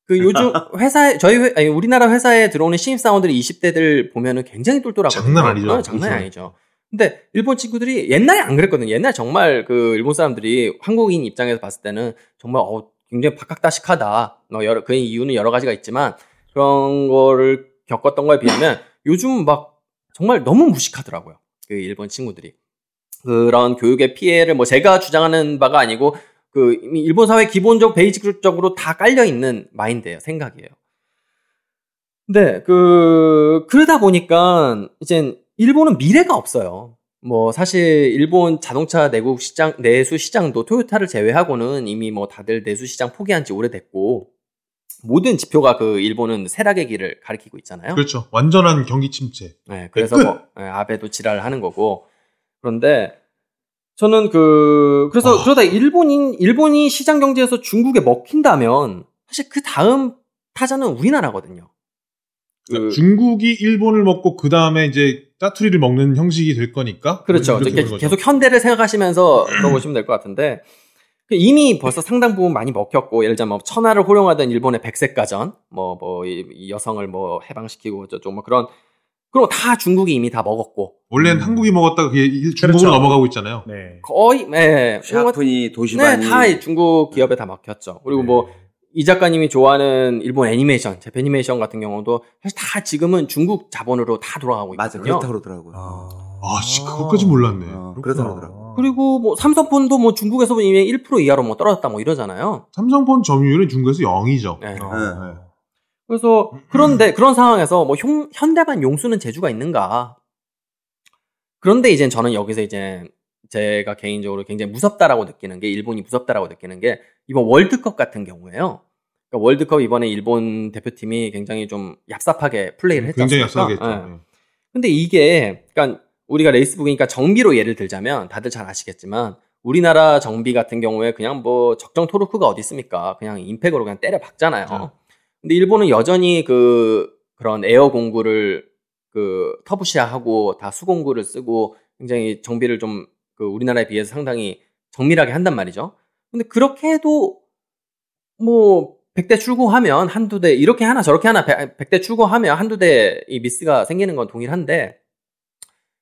그 요즘 회사에 저희 회, 아니, 우리나라 회사에 들어오는 신입 사원들이 20대들 보면은 굉장히 똘똘하거든요. 장난 아니죠. 어, 장난이 그렇죠. 아니죠. 근데 일본 친구들이 옛날에 안 그랬거든요. 옛날 정말 그 일본 사람들이 한국인 입장에서 봤을 때는 정말 어, 굉장히 박학다식하다. 뭐 여러 그 이유는 여러 가지가 있지만 그런 거를 겪었던 거에 비하면 요즘 막 정말 너무 무식하더라고요. 그 일본 친구들이. 그런 교육의 피해를 뭐 제가 주장하는 바가 아니고 그 이미 일본 사회 기본적 베이직적으로 다 깔려 있는 마인드예요. 생각이에요. 근데 그 그러다 보니까 이제 일본은 미래가 없어요. 뭐 사실 일본 자동차 내국 시장 내수 시장도 토요타를 제외하고는 이미 뭐 다들 내수 시장 포기한 지 오래됐고 모든 지표가 그 일본은 쇠락의 길을 가리키고 있잖아요. 그렇죠. 완전한 경기 침체. 네, 그래서 끝. 뭐 예, 아베도 지랄을 하는 거고 그런데 저는 그 그래서 아. 그러다 일본인 일본이 시장 경제에서 중국에 먹힌다면 사실 그 다음 타자는 우리나라거든요. 그러니까 그- 중국이 일본을 먹고 그 다음에 이제 짜투리를 먹는 형식이 될 거니까. 그렇죠. 거죠. 계속 현대를 생각하시면서 들어보시면 될 것 같은데 그 이미 벌써 상당 부분 많이 먹혔고 예를 들자면 뭐 천하를 호령하던 일본의 백색 가전 뭐 뭐 여성을 뭐 해방시키고 저쪽 뭐 그런 그런 거다 중국이 이미 다 먹었고 원래는 음. 한국이 먹었다가 그게 일- 중국으로 그렇죠. 넘어가고 있잖아요. 네. 거의 예, 샤프니 도시반이. 네, 다 중국 기업에 다 먹혔죠. 그리고 뭐 이 작가님이 좋아하는 일본 애니메이션, 재패니메이션 같은 경우도 사실 다 지금은 중국 자본으로 다 돌아가고 있거든요. 맞아 그렇다 그러더라고요. 아, 씨, 그것까지 몰랐네. 어, 그렇다 그러더라고. 그리고 뭐 삼성폰도 뭐 중국에서 이미 1% 이하로 뭐 떨어졌다 뭐 이러잖아요. 삼성폰 점유율은 중국에서 0이죠. 네. 네. 그래서 그런데 그런 상황에서 뭐 현, 현대版용수는 재주가 있는가? 그런데 이제 저는 여기서 이제 제가 개인적으로 굉장히 무섭다라고 느끼는 게 일본이 무섭다라고 느끼는 게 이번 월드컵 같은 경우에요. 그러니까 월드컵 이번에 일본 대표팀이 굉장히 좀 얍삽하게 플레이를 했죠. 굉장히 약속하겠죠. 네. 근데 이게 그러니까 우리가 레이스북이니까 정비로 예를 들자면 다들 잘 아시겠지만 우리나라 정비 같은 경우에 그냥 뭐 적정 토르크가 어디 있습니까? 그냥 임팩으로 그냥 때려 박잖아요. 네. 근데 일본은 여전히 그 그런 에어 공구를 그 터부시아하고 다 수공구를 쓰고 굉장히 정비를 좀 그 우리나라에 비해서 상당히 정밀하게 한단 말이죠. 근데 그렇게 해도 뭐 100대 출고하면 한두 대 이렇게 하나 저렇게 하나 100대 출고하면 한두 대 이 미스가 생기는 건 동일한데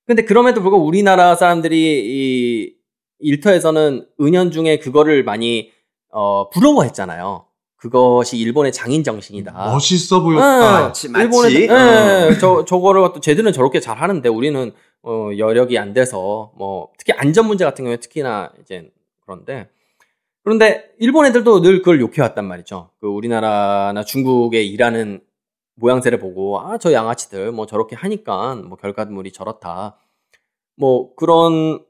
근데 그럼에도 불구하고 우리나라 사람들이 이 일터에서는 은연중에 그거를 많이 어 부러워했잖아요. 그것이 일본의 장인 정신이다. 멋있어 보였다. 마치, 마치. 일본에 어. 예, 저 저거를 또 쟤들은 저렇게 잘 하는데 우리는 어 여력이 안 돼서 뭐 특히 안전 문제 같은 경우에 특히나 이제 그런데 그런데 일본 애들도 늘 그걸 욕해 왔단 말이죠. 그 우리나라나 중국에 일하는 모양새를 보고 아 저 양아치들 뭐 저렇게 하니까 뭐 결과물이 저렇다. 뭐 그런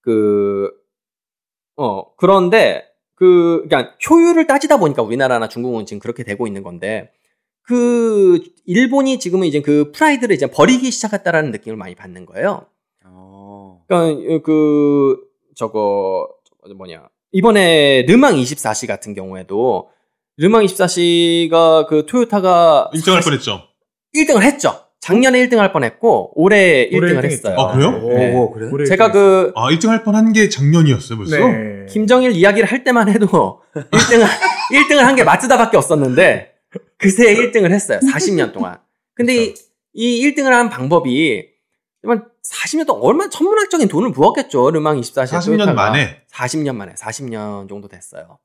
그 어, 그런데 그 그러니까 효율을 따지다 보니까 우리나라나 중국은 지금 그렇게 되고 있는 건데 그 일본이 지금은 이제 그 프라이드를 이제 버리기 시작했다라는 느낌을 많이 받는 거예요. 어. 그러니까 그 저거 뭐냐 이번에 르망 24시 같은 경우에도 르망 24시가 그 토요타가 1등 할 뻔했죠. 1등을 했죠. 작년에 1등 할 뻔했고 올해 1등을 올해 했어요. 아, 그래요? 네. 오, 그래? 올해 제가 그 아, 1등 할 뻔한 게 작년이었어요, 벌써? 네. 김정일 이야기를 할 때만 해도 1등을 1등을 한 게 마츠다밖에 없었는데 그새 1등을 했어요. 40년 동안. 근데 이, 이 1등을 한 방법이 정말 40년 동안 얼마나 천문학적인 돈을 부었겠죠. 르망 24시 40년 만에. 40년 만에 40년 정도 됐어요.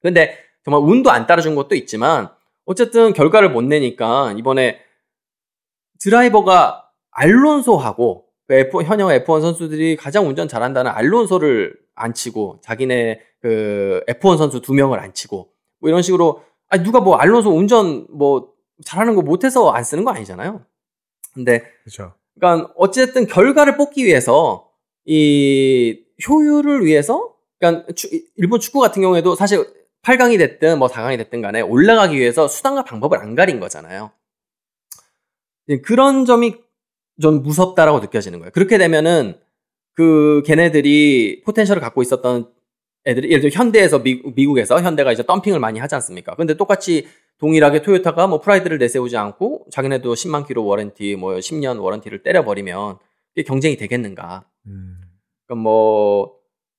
근데 정말 운도 안 따라준 것도 있지만 어쨌든 결과를 못 내니까 이번에 드라이버가 알론소하고 그 F, 현역 F1 선수들이 가장 운전 잘한다는 알론소를 안 치고 자기네 그 F1 선수 두 명을 안 치고 뭐 이런 식으로 아 누가 뭐 알론소 운전 뭐 잘하는 거 못해서 안 쓰는 거 아니잖아요. 근데 그렇죠. 그러니까 어쨌든 결과를 뽑기 위해서 이 효율을 위해서 그러니까 추- 일본 축구 같은 경우에도 사실 8강이 됐든 뭐 4강이 됐든 간에 올라가기 위해서 수단과 방법을 안 가린 거잖아요. 예, 그런 점이 좀 무섭다라고 느껴지는 거예요. 그렇게 되면은 그 걔네들이 potential을 갖고 있었던 애들이 예를 들어 현대에서 미, 미국에서 현대가 이제 덤핑을 많이 하지 않습니까? 근데 똑같이 동일하게 토요타가 뭐 프라이드를 내세우지 않고 자기네도 10만 킬로 warranty 뭐 10년 warranty를 때려버리면 이게 경쟁이 되겠는가? 음. 그러니까 뭐,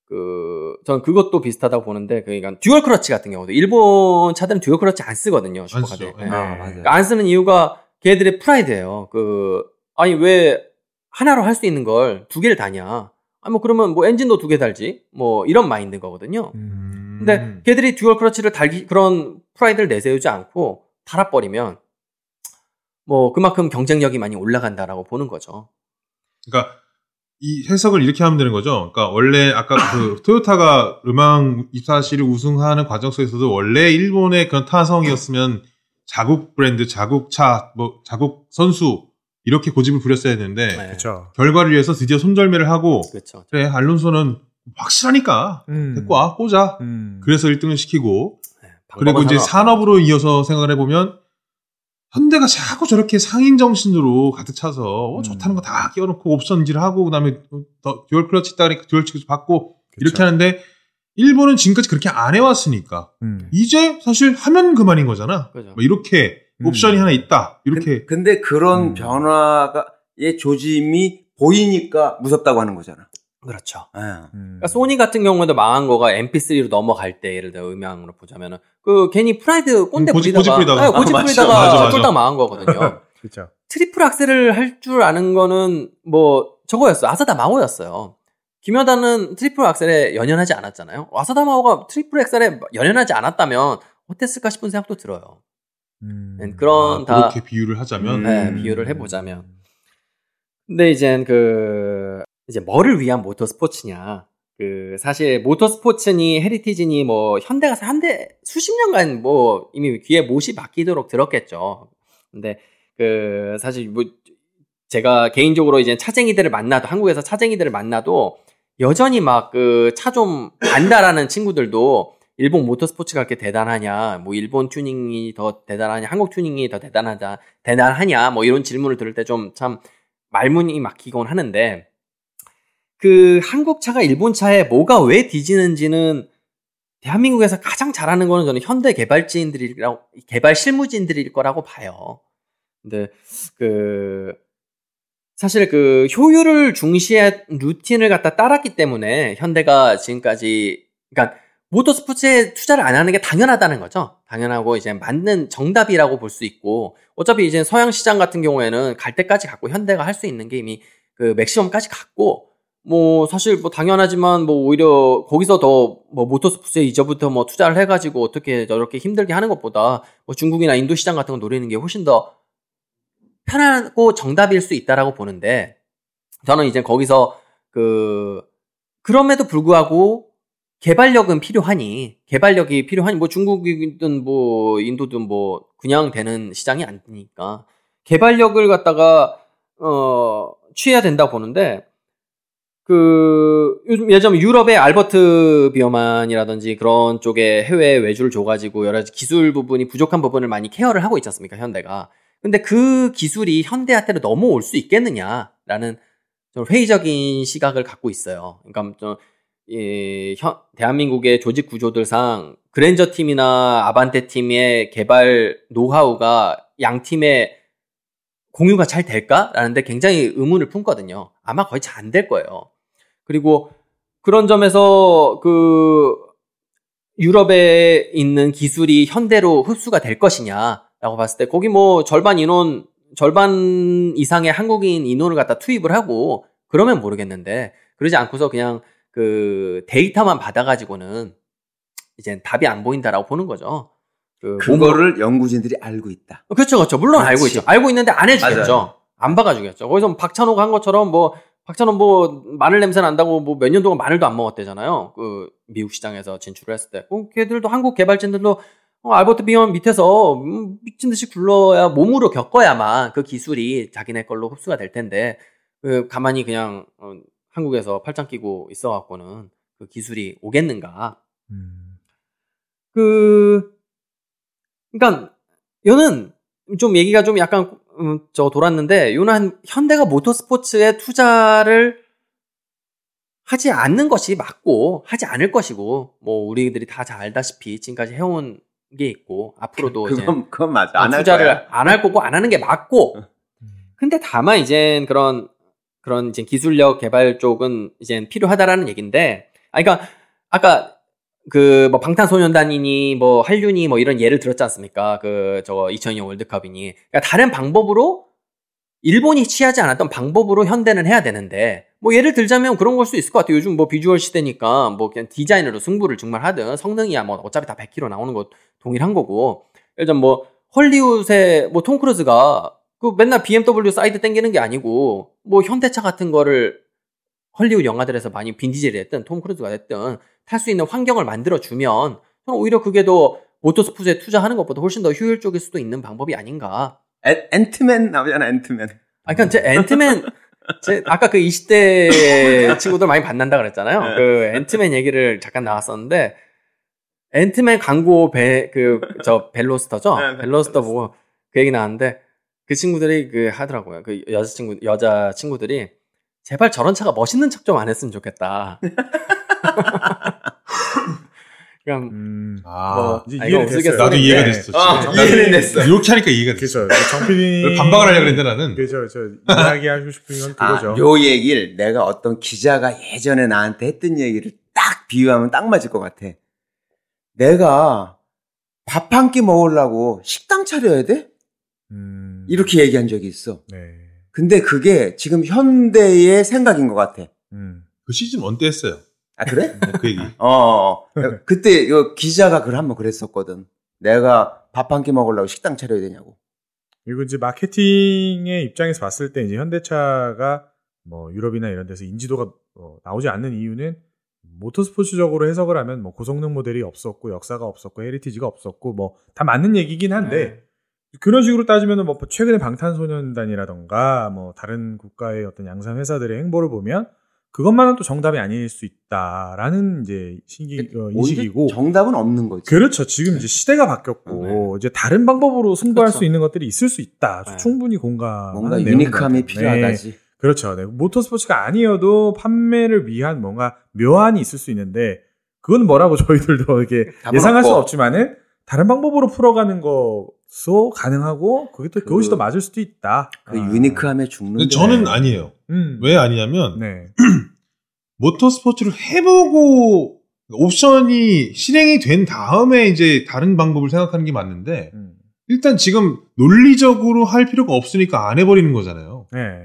그, 전 그것도 비슷하다고 보는데, 그러니까 dual clutch 같은 경우도 일본 차들은 dual clutch 안 쓰거든요, 슈퍼카들. 쓰죠. 예. 네. 아, 맞아요. 그러니까 안 쓰는 이유가 걔들의 프라이드예요. 그, 아니, 왜 하나로 할 수 있는 걸 두 개를 다냐? 아니, 뭐, 그러면 뭐 엔진도 두 개 달지? 뭐, 이런 마인드인 거거든요. 음. 근데 걔들이 dual clutch를 달기, 그런 프라이드를 내세우지 않고 달아버리면, 뭐, 그만큼 경쟁력이 많이 올라간다라고 보는 거죠. 그러니까 이 해석을 이렇게 하면 되는 거죠. 그러니까 원래 아까 그 토요타가 르망 24시를 우승하는 과정 속에서도 원래 일본의 그런 타성이었으면 자국 브랜드, 자국 차, 뭐 자국 선수 이렇게 고집을 부렸어야 되는데 네. 그렇죠. 결과를 위해서 드디어 손절매를 하고 그렇죠. 그래 알론소는 확실하니까 음. 데리고 와 꽂아. 음. 그래서 1등을 시키고 네, 그리고 이제. 산업으로 이어서 생각을 해보면 현대가 자꾸 저렇게 상인 정신으로 가득 차서 어, 음. 좋다는 거 다 끼워놓고 옵션질 하고 그다음에 더 dual clutch 있다니까 듀얼 치즈 받고 이렇게 그쵸. 하는데 일본은 지금까지 그렇게 안 해왔으니까 음. 이제 사실 하면 그만인 거잖아. 그죠. 뭐 이렇게 음. 옵션이 하나 있다. 이렇게 근, 데 그런 음. 변화가의 조짐이 보이니까 무섭다고 하는 거잖아. 그렇죠. 예. 음. 그러니까 소니 같은 경우에도 망한 거가 MP3로 넘어갈 때 예를 들어 음향으로 보자면은 그 괜히 프라이드 꼰대 음, 고집- 부리다가 고집 부리다가. 네, 고집 아. 쫄딱 망한 거거든요. 그렇죠. 트리플 악셀을 할 줄 아는 거는 뭐 저거였어요. 아사다 마오였어요. 김연아는 트리플 악셀에 연연하지 않았잖아요. 아사다 마오가 트리플 악셀에 연연하지 않았다면 어땠을까 싶은 생각도 들어요. 음. 네, 그런 아, 다 그렇게 비유를 하자면 음. 네, 비유를 해보자면. 근데 이젠 그 이제 뭐를 위한 모터 스포츠냐? 그 사실 모터 스포츠니 heritage니 뭐 현대가 현대 수십 년간 뭐 이미 귀에 못이 박히도록 들었겠죠. 근데 그 사실 뭐 제가 개인적으로 이제 차쟁이들을 만나도 한국에서 차쟁이들을 만나도 여전히 막 그 차 좀 안다라는 친구들도 일본 모터스포츠가 그렇게 대단하냐, 뭐 일본 튜닝이 더 대단하냐, 한국 튜닝이 더 대단하다, 대단하냐, 뭐 이런 질문을 들을 때 좀 참 말문이 막히곤 하는데 그 한국 차가 일본 차에 뭐가 왜 뒤지는지는 대한민국에서 가장 잘하는 거는 저는 현대 개발진들이라고 개발 실무진들일 거라고 봐요. 근데 그 사실 그 효율을 중시한 루틴을 갖다 따랐기 때문에 현대가 지금까지 그러니까 모터 스포츠에 투자를 안 하는 게 당연하다는 거죠. 당연하고 이제 맞는 정답이라고 볼 수 있고 어차피 이제 서양 시장 같은 경우에는 갈 때까지 갔고 현대가 할 수 있는 게 이미 그 맥시멈까지 갔고 뭐 사실 뭐 당연하지만 뭐 오히려 거기서 더 뭐 모터스포츠에 이제부터 뭐 투자를 해가지고 어떻게 저렇게 힘들게 하는 것보다 뭐 중국이나 인도 시장 같은 거 노리는 게 훨씬 더 편하고 정답일 수 있다라고 보는데 저는 이제 거기서 그 그럼에도 불구하고 개발력은 필요하니 개발력이 필요하니 뭐 중국이든 뭐 인도든 뭐 그냥 되는 시장이 아니니까 개발력을 갖다가 어 취해야 된다고 보는데 그 요즘 예전 유럽의 알버트 비어만이라든지 그런 쪽에 해외 외주를 줘가지고 여러 가지 기술 부분이 부족한 부분을 많이 케어를 하고 있지 않습니까 현대가 근데 그 기술이 현대한테로 넘어올 수 있겠느냐라는 좀 회의적인 시각을 갖고 있어요. 그러니까 좀 예, 현, 대한민국의 조직 구조들상 그랜저 팀이나 아반떼 팀의 개발 노하우가 양 팀의 공유가 잘 될까 라는데 굉장히 의문을 품거든요. 아마 거의 잘 안 될 거예요. 그리고 그런 점에서 그 유럽에 있는 기술이 현대로 흡수가 될 것이냐라고 봤을 때 거기 뭐 절반 인원 절반 이상의 한국인 인원을 갖다 투입을 하고 그러면 모르겠는데 그러지 않고서 그냥 그 데이터만 받아가지고는 이제 답이 안 보인다라고 보는 거죠. 그 그거를 연구진들이 알고 있다. 그렇죠, 그렇죠. 물론 알고 그렇지. 있죠. 알고 있는데 안 해주겠죠. 맞아요. 안 박아주겠죠. 거기서 박찬호가 한 것처럼 뭐 박찬호 뭐 마늘 냄새 난다고 뭐 몇 년 동안 마늘도 안 먹었대잖아요. 그 미국 시장에서 진출을 했을 때. 그 걔들도 한국 개발진들도 어, 알버트 비언 밑에서 음, 미친 듯이 굴러야 몸으로 겪어야만 그 기술이 자기네 걸로 흡수가 될 텐데 그 가만히 그냥 어, 한국에서 팔짱 끼고 있어갖고는 그 기술이 오겠는가? 음. 그, 그니까, 요는 좀 얘기가 좀 약간, 음, 저 돌았는데, 요는 한, 현대가 모터스포츠에 투자를 하지 않는 것이 맞고, 하지 않을 것이고, 뭐, 우리들이 다 잘 알다시피 지금까지 해온 게 있고, 앞으로도 이제 그건 그건 맞아. 안할 투자를. 안 할 거고, 안 하는 게 맞고, 음. 근데 다만 이제 그런 그런 이제 기술력 개발 쪽은 이제 필요하다라는 얘기인데, 아 그러니까 아까 그 뭐 방탄소년단이니 뭐 한류니 뭐 이런 예를 들었지 않습니까? 그 저거 2002년 월드컵이니 그러니까 다른 방법으로 일본이 취하지 않았던 방법으로 현대는 해야 되는데 뭐 예를 들자면 그런 걸 수 있을 것 같아요. 요즘 뭐 비주얼 시대니까 뭐 그냥 디자인으로 승부를 정말 하든 성능이야 뭐 어차피 다 100km 나오는 거 동일한 거고 들면 뭐 헐리우드의 뭐 톰 크루즈가 그 맨날 BMW 사이드 땡기는 게 아니고 뭐 현대차 같은 거를 헐리우드 영화들에서 많이 빈디젤이 됐든 톰 크루즈가 됐든 탈 수 있는 환경을 만들어 주면 저는 오히려 그게 더 모터스포츠에 투자하는 것보다 훨씬 더 효율적일 수도 있는 방법이 아닌가. 엔- 앤트맨 나오잖아, 앤트맨. 아, 그러니까 제 앤트맨 제 아까 그 20대 친구들 많이 만난다 그랬잖아요. 그 앤트맨 얘기를 잠깐 나왔었는데 앤트맨 광고 배 그 저 벨로스터죠. 네, 벨로스터 보고 그 얘기 나왔는데 그 친구들이 그 하더라고요. 그 여자 친구 여자 친구들이 제발 저런 차가 멋있는 척 좀 안 했으면 좋겠다. 그냥 음. 아, 뭐, 아, 이거 됐어요. 나도 네. 이해가 됐어. 아. 이해는 됐어. 이렇게 하니까 이해가 됐어. 정필이 반박을 하려고 했는데 나는 그렇죠. 저 이야기하고 싶은 건 아, 그거죠. 요 얘기를 내가 어떤 기자가 예전에 나한테 했던 얘기를 딱 비유하면 딱 맞을 것 같아. 내가 밥 한 끼 먹으려고 식당 차려야 돼? 음. 이렇게 얘기한 적이 있어. 네. 근데 그게 지금 현대의 생각인 것 같아. 음. 그 시즌 1때 했어요. 아, 그래? 그 얘기. 어, 어. 그때 이거 기자가 그걸 한번 그랬었거든. 내가 밥 한 끼 먹으려고 식당 차려야 되냐고. 그리고 이제 마케팅의 입장에서 봤을 때 이제 현대차가 뭐 유럽이나 이런 데서 인지도가 어, 나오지 않는 이유는 모터스포츠적으로 해석을 하면 뭐 고성능 모델이 없었고 역사가 없었고 heritage가 없었고 뭐 다 맞는 얘기긴 한데 그런 식으로 따지면은 뭐 최근에 방탄소년단이라던가 뭐 다른 국가의 어떤 양산 회사들의 행보를 보면 그것만은 또 정답이 아닐 수 있다라는 이제 신기 어, 인식이고 정답은 없는 거지. 그렇죠. 지금 이제 시대가 바뀌었고 이제 다른 방법으로 승부할 그렇죠. 수 있는 것들이 있을 수 있다. 네. 충분히 공감. 뭔가 unique함이 필요하다지. 그렇죠. 네. 모터스포츠가 아니어도 판매를 위한 뭔가 묘안이 있을 수 있는데 그건 뭐라고 저희들도 이렇게 예상할 없고. 없지만은 다른 방법으로 풀어가는 것 도 가능하고 그게 또 그- 그것이 더 맞을 수도 있다. 그 아. 유니크함에 죽는. 저는 아니에요. 음. 왜 아니냐면 네. 모터 스포츠를 해보고 옵션이 실행이 된 다음에 이제 다른 방법을 생각하는 게 맞는데 음. 일단 지금 논리적으로 할 필요가 없으니까 안 해버리는 거잖아요. 네.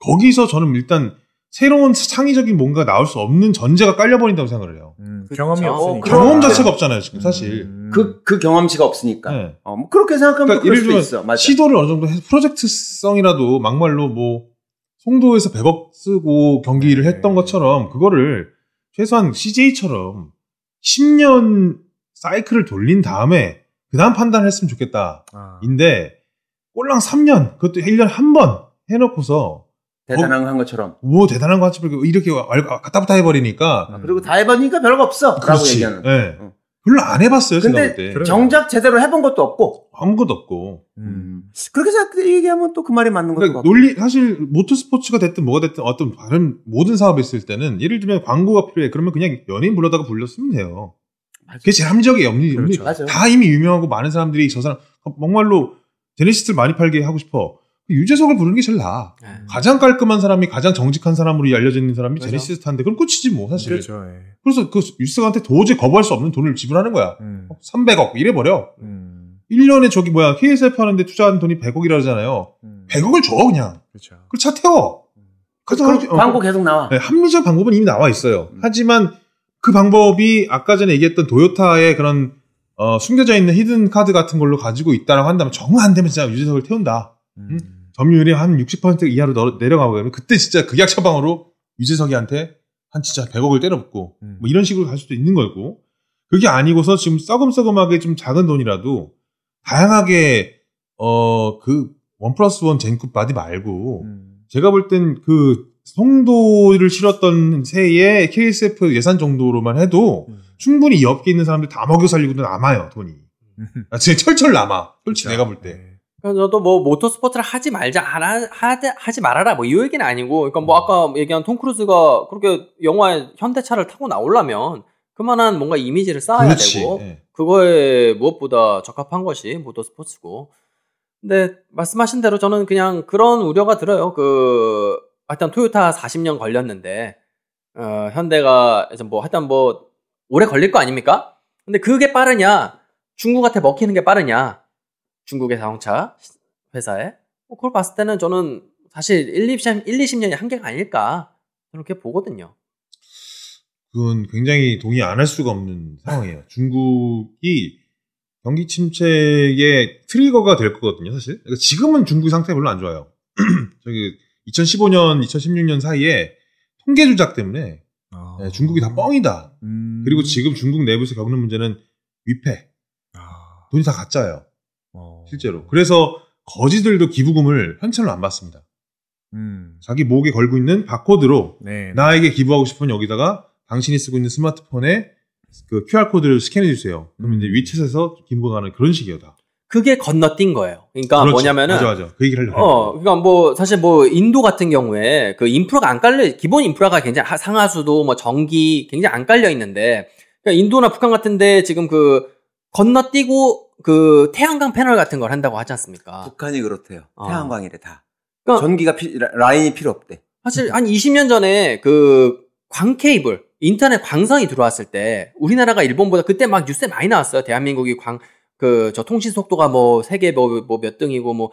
거기서 저는 일단 새로운 창의적인 뭔가 나올 수 없는 전제가 깔려버린다고 생각을 해요. 음. 경험이 어, 없으니까. 경험 그럼- 자체가 없잖아요, 지금 사실. 음. 그, 그 경험치가 없으니까. 네. 어, 뭐 그렇게 생각하면 그러니까 그럴 예를 수도 들면 있어. 맞아. 시도를 어느 정도 해서 프로젝트성이라도 막말로 뭐 송도에서 100억 쓰고 경기를 네. 했던 것처럼 그거를 최소한 CJ처럼 10년 사이클을 돌린 다음에 그 다음 판단을 했으면 좋겠다. 아. 인데 꼴랑 3년 그것도 1년에 한번 해놓고서 대단한 거한 것처럼. 뭐 대단한 거 하지 말고 이렇게 알- 갖다 붙어 해버리니까 음. 그리고 다 해보니까 별거 없어. 라고 그렇지. 얘기하는. 예. 어. 별로 안 해봤어요 근데 생각할 때 그런- 정작 제대로 해본 것도 없고. 아무것도 없고 음. 그렇게 생각 얘기하면 또 그 말이 맞는 것도 그러니까 같고. 논리 사실 모터스포츠가 됐든 뭐가 됐든 어떤 다른 모든 사업이 있을 때는 예를 들면 광고가 필요해 그러면 그냥 연예인 불러다가 불렀으면 돼요. 그게 제일 합리적이에요. 엄리, 그렇죠. 맞아. 다 이미 유명하고 많은 사람들이 저 사람 정말로 제네시스를 많이 팔게 하고 싶어. 유재석을 부르는 게 제일 나아. 네. 가장 깔끔한 사람이 가장 정직한 사람으로 알려져 있는 사람이 그렇죠. 제네시스 탄데 그럼 끝이지 뭐 사실. 그렇죠. 예. 그래서 그 유재석한테 도저히 거부할 수 없는 돈을 지불하는 거야. 음. 300억 이래 버려. 음. 1년에 저기 뭐야 KSF 하는데 투자한 돈이 100억이라잖아요. 음. 100억을 줘 그냥. 그렇죠. 그차 태워. 그래서 그럼 하지- 어, 광고 계속 나와. 네, 합리적 방법은 이미 나와 있어요. 음. 하지만 그 방법이 아까 전에 얘기했던 도요타의 그런 어, 숨겨져 있는 히든 카드 같은 걸로 가지고 있다라고 한다면 정말 안 되면 진짜 유재석을 태운다. 음. 점유율이 한 60% 이하로 너- 내려가고 그러면 그때 진짜 극약 처방으로 유재석이한테 한 진짜 100억을 때려붓고 음. 뭐 이런 식으로 갈 수도 있는 거고 그게 아니고서 지금 썩음썩음하게 좀 작은 돈이라도 다양하게 어 그 one plus one 젠쿱 body 말고 음. 제가 볼 땐 그 송도를 실었던 새에 KSF 예산 정도로만 해도 음. 충분히 이 업계에 있는 사람들 다 먹여 살리고도 남아요 돈이. 아, 진짜 철철 남아. 솔직히 내가 볼 때. 네. 그래서 저도 뭐 모터스포츠를 하지 말자 안 하, 하지 말아라 뭐 이 얘기는 아니고 그러니까 뭐 아까 얘기한 톰 크루즈가 그렇게 영화에 현대차를 타고 나오려면 그만한 뭔가 이미지를 쌓아야 그렇지. 되고 예. 그거에 무엇보다 적합한 것이 모터스포츠고 근데 말씀하신 대로 저는 그냥 그런 우려가 들어요 그 하여튼 토요타 40년 걸렸는데 어, 현대가 이제 뭐 하여튼 뭐 오래 걸릴 거 아닙니까? 근데 그게 빠르냐 중국한테 먹히는 게 빠르냐 중국의 자동차 회사에 뭐 그걸 봤을 때는 저는 사실 1, 20, 1 20년이 한계가 아닐까 그렇게 보거든요. 그건 굉장히 동의 안 할 수가 없는 상황이에요. 중국이 경기 침체의 트리거가 될 거거든요, 사실. 그러니까 지금은 중국 상태 별로 안 좋아요. 저기 2015년, 2016년 사이에 통계 조작 때문에 아. 네, 중국이 다 뻥이다. 음. 그리고 지금 중국 내부에서 겪는 문제는 위패. 아. 돈이 다 가짜예요, 어. 실제로. 그래서 거지들도 기부금을 현찰로 안 받습니다. 음. 자기 목에 걸고 있는 바코드로 네. 나에게 기부하고 싶으면 여기다가 당신이 쓰고 있는 스마트폰에 그 QR 코드를 스캔해 주세요. 그러면 음. 이제 위챗에서 기부하는 그런 식이에요, 다. 그게 건너뛴 거예요. 그러니까 그렇지. 뭐냐면은 맞아 맞아. 그 얘기를 하려고. 어, 그러니까 뭐 사실 뭐 인도 같은 경우에 그 인프라가 안 깔려 기본 인프라가 굉장히 하- 상하수도 뭐 전기 굉장히 안 깔려 있는데 그러니까 인도나 북한 같은데 지금 그 건너뛰고 그 태양광 패널 같은 걸 한다고 하지 않습니까? 북한이 그렇대요. 어. 태양광이래 다. 그러니까 전기가 피, 라- 라인이 필요 없대. 사실 한 20년 전에 그 광 케이블 인터넷 광선이 들어왔을 때 우리나라가 일본보다 그때 막 뉴스에 많이 나왔어요. 대한민국이 광 그 저 통신 속도가 뭐 세계 뭐몇 등이고 뭐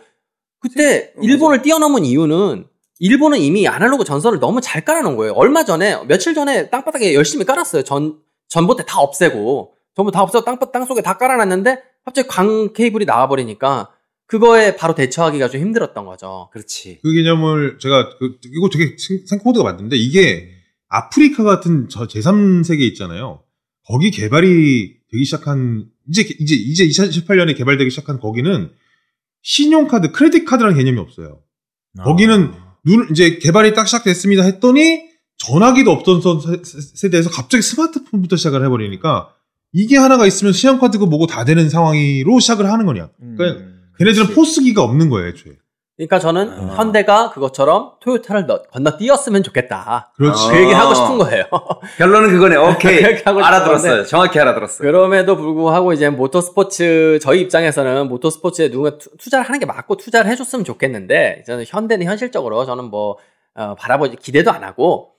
그때 어, 일본을 뛰어넘은 이유는 일본은 이미 아날로그 전선을 너무 잘 깔아놓은 거예요. 얼마 전에 며칠 전에 땅바닥에 열심히 깔았어요. 전 전봇대 다 없애고 전부 다 없애고 땅, 땅 속에 다 깔아놨는데 갑자기 광 케이블이 나와버리니까 그거에 바로 대처하기가 좀 힘들었던 거죠. 그렇지. 그 개념을 제가 그, 이거 되게 생- 생코드가 맞는데 이게 아프리카 같은 저 제3세계 있잖아요. 거기 개발이 되기 시작한 이제 이제 이제 2018년에 개발되기 시작한 거기는 신용카드, credit card라는 개념이 없어요. 거기는 눈 이제 개발이 딱 시작됐습니다 했더니 전화기도 없던 세대에서 갑자기 스마트폰부터 시작을 해버리니까 이게 하나가 있으면 신용카드고 뭐고 다 되는 상황으로 시작을 하는 거냐. 그러니까 걔네들은 POS기가 없는 거예요, 애초에. 그러니까 저는 아. 현대가 그것처럼 토요타를 너- 건너뛰었으면 좋겠다. 그렇지. 아. 그 얘기를 하고 싶은 거예요. 결론은 그거네. 오케이. 알아들었어요. 정확히 알아들었어요. 그럼에도 불구하고 이제 모터스포츠 저희 입장에서는 모터스포츠에 누군가 투, 투자를 하는 게 맞고 투자를 해줬으면 좋겠는데 저는 현대는 현실적으로 저는 뭐 어, 바라보지 기대도 안 하고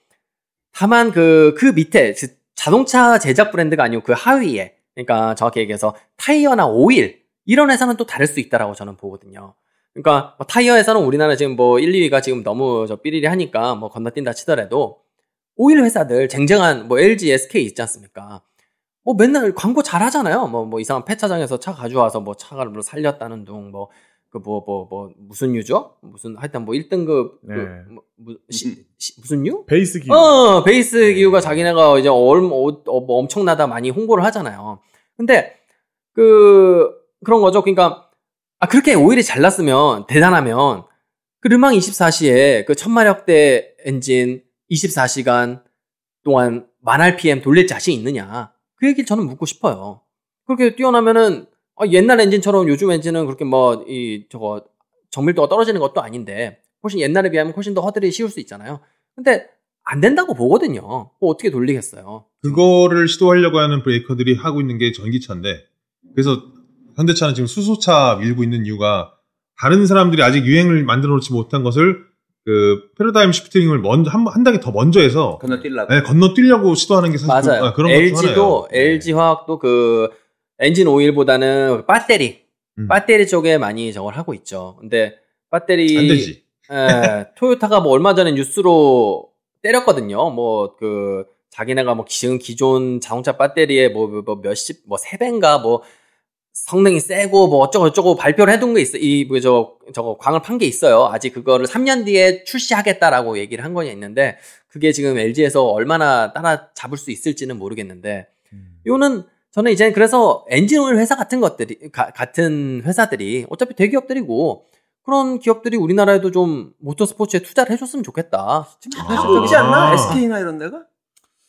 다만 그그 밑에 그 자동차 제작 브랜드가 아니고 그 하위에 그러니까 정확히 얘기해서 타이어나 오일 이런 회사는 또 다를 수 있다라고 저는 보거든요. 그러니까 뭐 타이어에서는 우리나라 지금 뭐 1, 2위가 지금 너무 저 삐리리 하니까 뭐 건너뛴다 치더라도 오일 회사들 쟁쟁한 뭐 LG, SK 있지 않습니까? 뭐 맨날 광고 잘 하잖아요. 뭐, 뭐 이상한 폐차장에서 차 가져와서 뭐 차를 뭐 살렸다는 둥, 뭐, 그 뭐, 뭐, 뭐, 무슨 유죠? 무슨, 하여튼 뭐 1등급, 네. 그, 뭐, 무, 시, 시- 무슨 유? 베이스 기업. 어, 베이스 기후가 자기네가 이제 얼, 어, 어, 뭐 엄청나다 많이 홍보를 하잖아요. 근데, 그, 그런 거죠. 그러니까, 아, 그렇게 오일이 잘 났으면, 대단하면, 그 르망 24시에 그 천마력대 엔진 24시간 동안 만 RPM 돌릴 자신 있느냐. 그 얘기를 저는 묻고 싶어요. 그렇게 뛰어나면은, 아, 옛날 엔진처럼 요즘 엔진은 그렇게 뭐, 이, 저거, 정밀도가 떨어지는 것도 아닌데, 훨씬 옛날에 비하면 훨씬 더 허들이 쉬울 수 있잖아요. 근데, 안 된다고 보거든요. 뭐 어떻게 돌리겠어요. 그거를 시도하려고 하는 브레이커들이 하고 있는 게 전기차인데 그래서 현대차는 지금 수소차 밀고 있는 이유가 다른 사람들이 아직 유행을 만들어 놓지 못한 것을 그 패러다임 시프팅을 먼저 한, 한 단계 더 먼저 해서 건너뛰려고. 네, 건너뛰려고 시도하는 게 사실 맞아요. 그, 아, 그런 LG도. LG 화학도 그, 엔진 오일보다는 배터리, 음. 배터리 쪽에 많이 저걸 하고 있죠. 근데, 배터리. 안 되지. 예, 토요타가 뭐 얼마 전에 뉴스로 때렸거든요. 뭐 그 자기네가 뭐 지금 기존 자동차 배터리에 뭐, 뭐, 뭐 몇십 뭐세 배인가 뭐 성능이 세고 뭐 어쩌고 저쩌고 발표를 해둔 게 있어. 이저 저거 광을 판 게 있어요. 아직 그거를 3년 뒤에 출시하겠다라고 얘기를 한 건 있는데 그게 지금 LG에서 얼마나 따라 잡을 수 있을지는 모르겠는데 요는 저는 이제 그래서 엔진오일 회사 같은 것들이 가- 같은 회사들이 어차피 대기업들이고 그런 기업들이 우리나라에도 좀 모터 스포츠에 투자를 해줬으면 좋겠다. 하고 있지 않나? 아. SK나 이런 데가?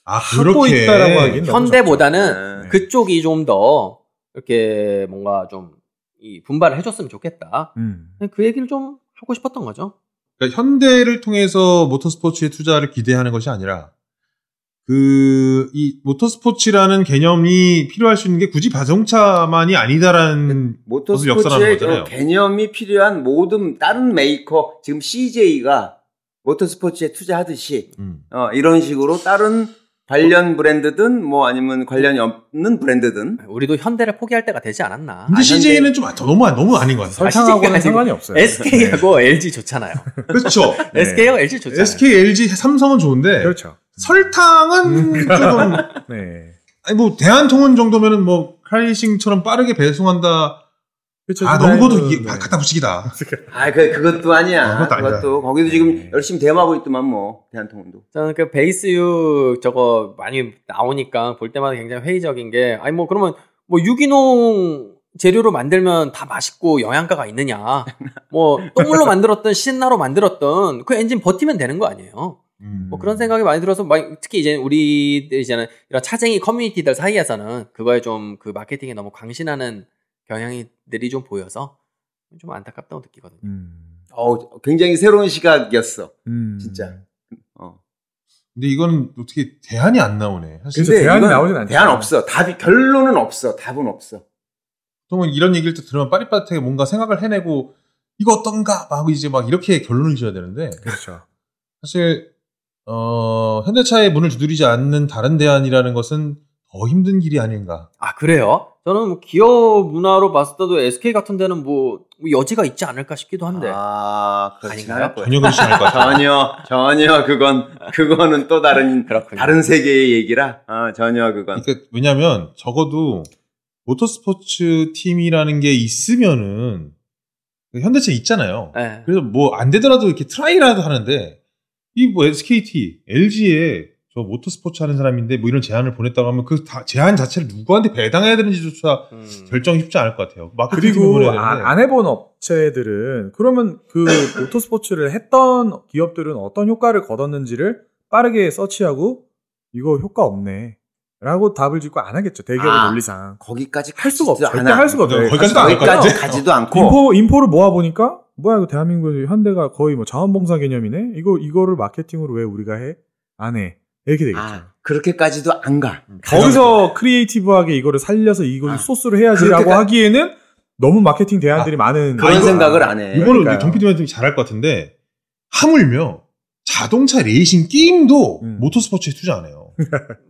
아 하고 그렇게 있다라고 하긴 현대보다는 네. 그쪽이 좀 더 이렇게 뭔가 좀 이 분발을 해줬으면 좋겠다. 음. 그 얘기를 좀 하고 싶었던 거죠. 그러니까 현대를 통해서 모터스포츠에 투자를 기대하는 것이 아니라 그 이 모터스포츠라는 개념이 필요할 수 있는 게 굳이 자동차만이 아니다라는 것을 역설하는 모터스포츠의 거잖아요. 그 개념이 필요한 모든 다른 메이커 지금 CJ가 모터스포츠에 투자하듯이 음. 어, 이런 식으로 다른 관련 브랜드든 뭐 아니면 관련이 없는 브랜드든 우리도 현대를 포기할 때가 되지 않았나. 근데 아, CJ는 좀 너무 너무 아닌 것 같아요. 설탕하고는 아시죠? 상관이 없어요. SK하고 LG 좋잖아요. 그렇죠. 네. SK하고 LG 좋잖아요. SK, LG, 삼성은 좋은데 그렇죠. 설탕은 조금 네. 아니 뭐 대한통운 정도면은 뭐 카이싱처럼 빠르게 배송한다. 그렇죠. 아 너무 그것도 네. 이게 갖다 붙이기다. 아, 그, 그것도 아니야. 어, 그것도. 그것도, 거기도 지금 네. 열심히 대마하고 있더만, 뭐, 대한통운도. 저는 그 베이스유 저거 많이 나오니까 볼 때마다 굉장히 회의적인 게 아니 뭐 그러면 뭐 유기농 재료로 만들면 다 맛있고 영양가가 있느냐 뭐 똥물로 만들었던 신나로 만들었던 그 엔진 버티면 되는 거 아니에요 음. 뭐 그런 생각이 많이 들어서 막 특히 이제 우리들 이제는 이런 차쟁이 커뮤니티들 사이에서는 그거에 좀 그 마케팅에 너무 광신하는 경향이들이 좀 보여서 좀 안타깝다고 느끼거든요. 음. 어우, 굉장히 새로운 시각이었어. 음. 진짜. 어. 근데 이건 어떻게 대안이 안 나오네. 사실 대안이 나오진 않죠. 대안 없어. 답이, 결론은 없어. 답은 없어. 보통은 이런 얘기를 또 들으면 빠릿빠릿하게 뭔가 생각을 해내고 이거 어떤가 하고 이제 막 이렇게 결론을 지어야 되는데 그렇죠. 사실 어, 현대차의 문을 두드리지 않는 다른 대안이라는 것은 더 힘든 길이 아닌가. 아 그래요? 저는 뭐 기업 문화로 봤을 때도 SK 같은 데는 뭐 여지가 있지 않을까 싶기도 한데 아, 그렇지 아닌가요? 않을 거야. 전혀 그렇지 않을 것 같아요. 전혀, 전혀 그건, 그거는 또 다른, 그렇군요. 다른 세계의 얘기라, 어, 전혀 그건. 그러니까 왜냐하면 적어도 모터스포츠 팀이라는 게 있으면은 현대차 있잖아요. 네. 그래서 뭐 안 되더라도 이렇게 try라도 하는데 이 뭐 SKT, LG에 저 모터스포츠 하는 사람인데 뭐 이런 제안을 보냈다고 하면 그 다- 제안 자체를 누구한테 배당해야 되는지조차 음. 결정이 쉽지 않을 것 같아요. 그리고 아-. 안 해본 업체들은 그러면 그 모터스포츠를 했던 기업들은 어떤 효과를 거뒀는지를 빠르게 서치하고 이거 효과 없네. 라고 답을 짓고 안 하겠죠. 대기업의 아. 논리상. 거기까지 할 수가 없죠. 절대. 할 수가 없어요. 거기까지도 안할 거기까지. 가지도 않고 info info를 모아 보니까 뭐야 이거 대한민국 현대가 거의 뭐 자원봉사 개념이네. 이거 이거를 마케팅으로 왜 우리가 해? 안 해. 이렇게 되겠죠. 아, 그렇게까지도 안 가. 거기서 creative하게 이거를 살려서 이걸 아, 소스로 해야지라고 그렇게까- 하기에는 너무 마케팅 대안들이 많은 그런 생각을 안 해. 이거는 그러니까요. 정피디한테 잘할 것 같은데 하물며 자동차 레이싱 게임도 음. 모터스포츠에 투자 안 해요.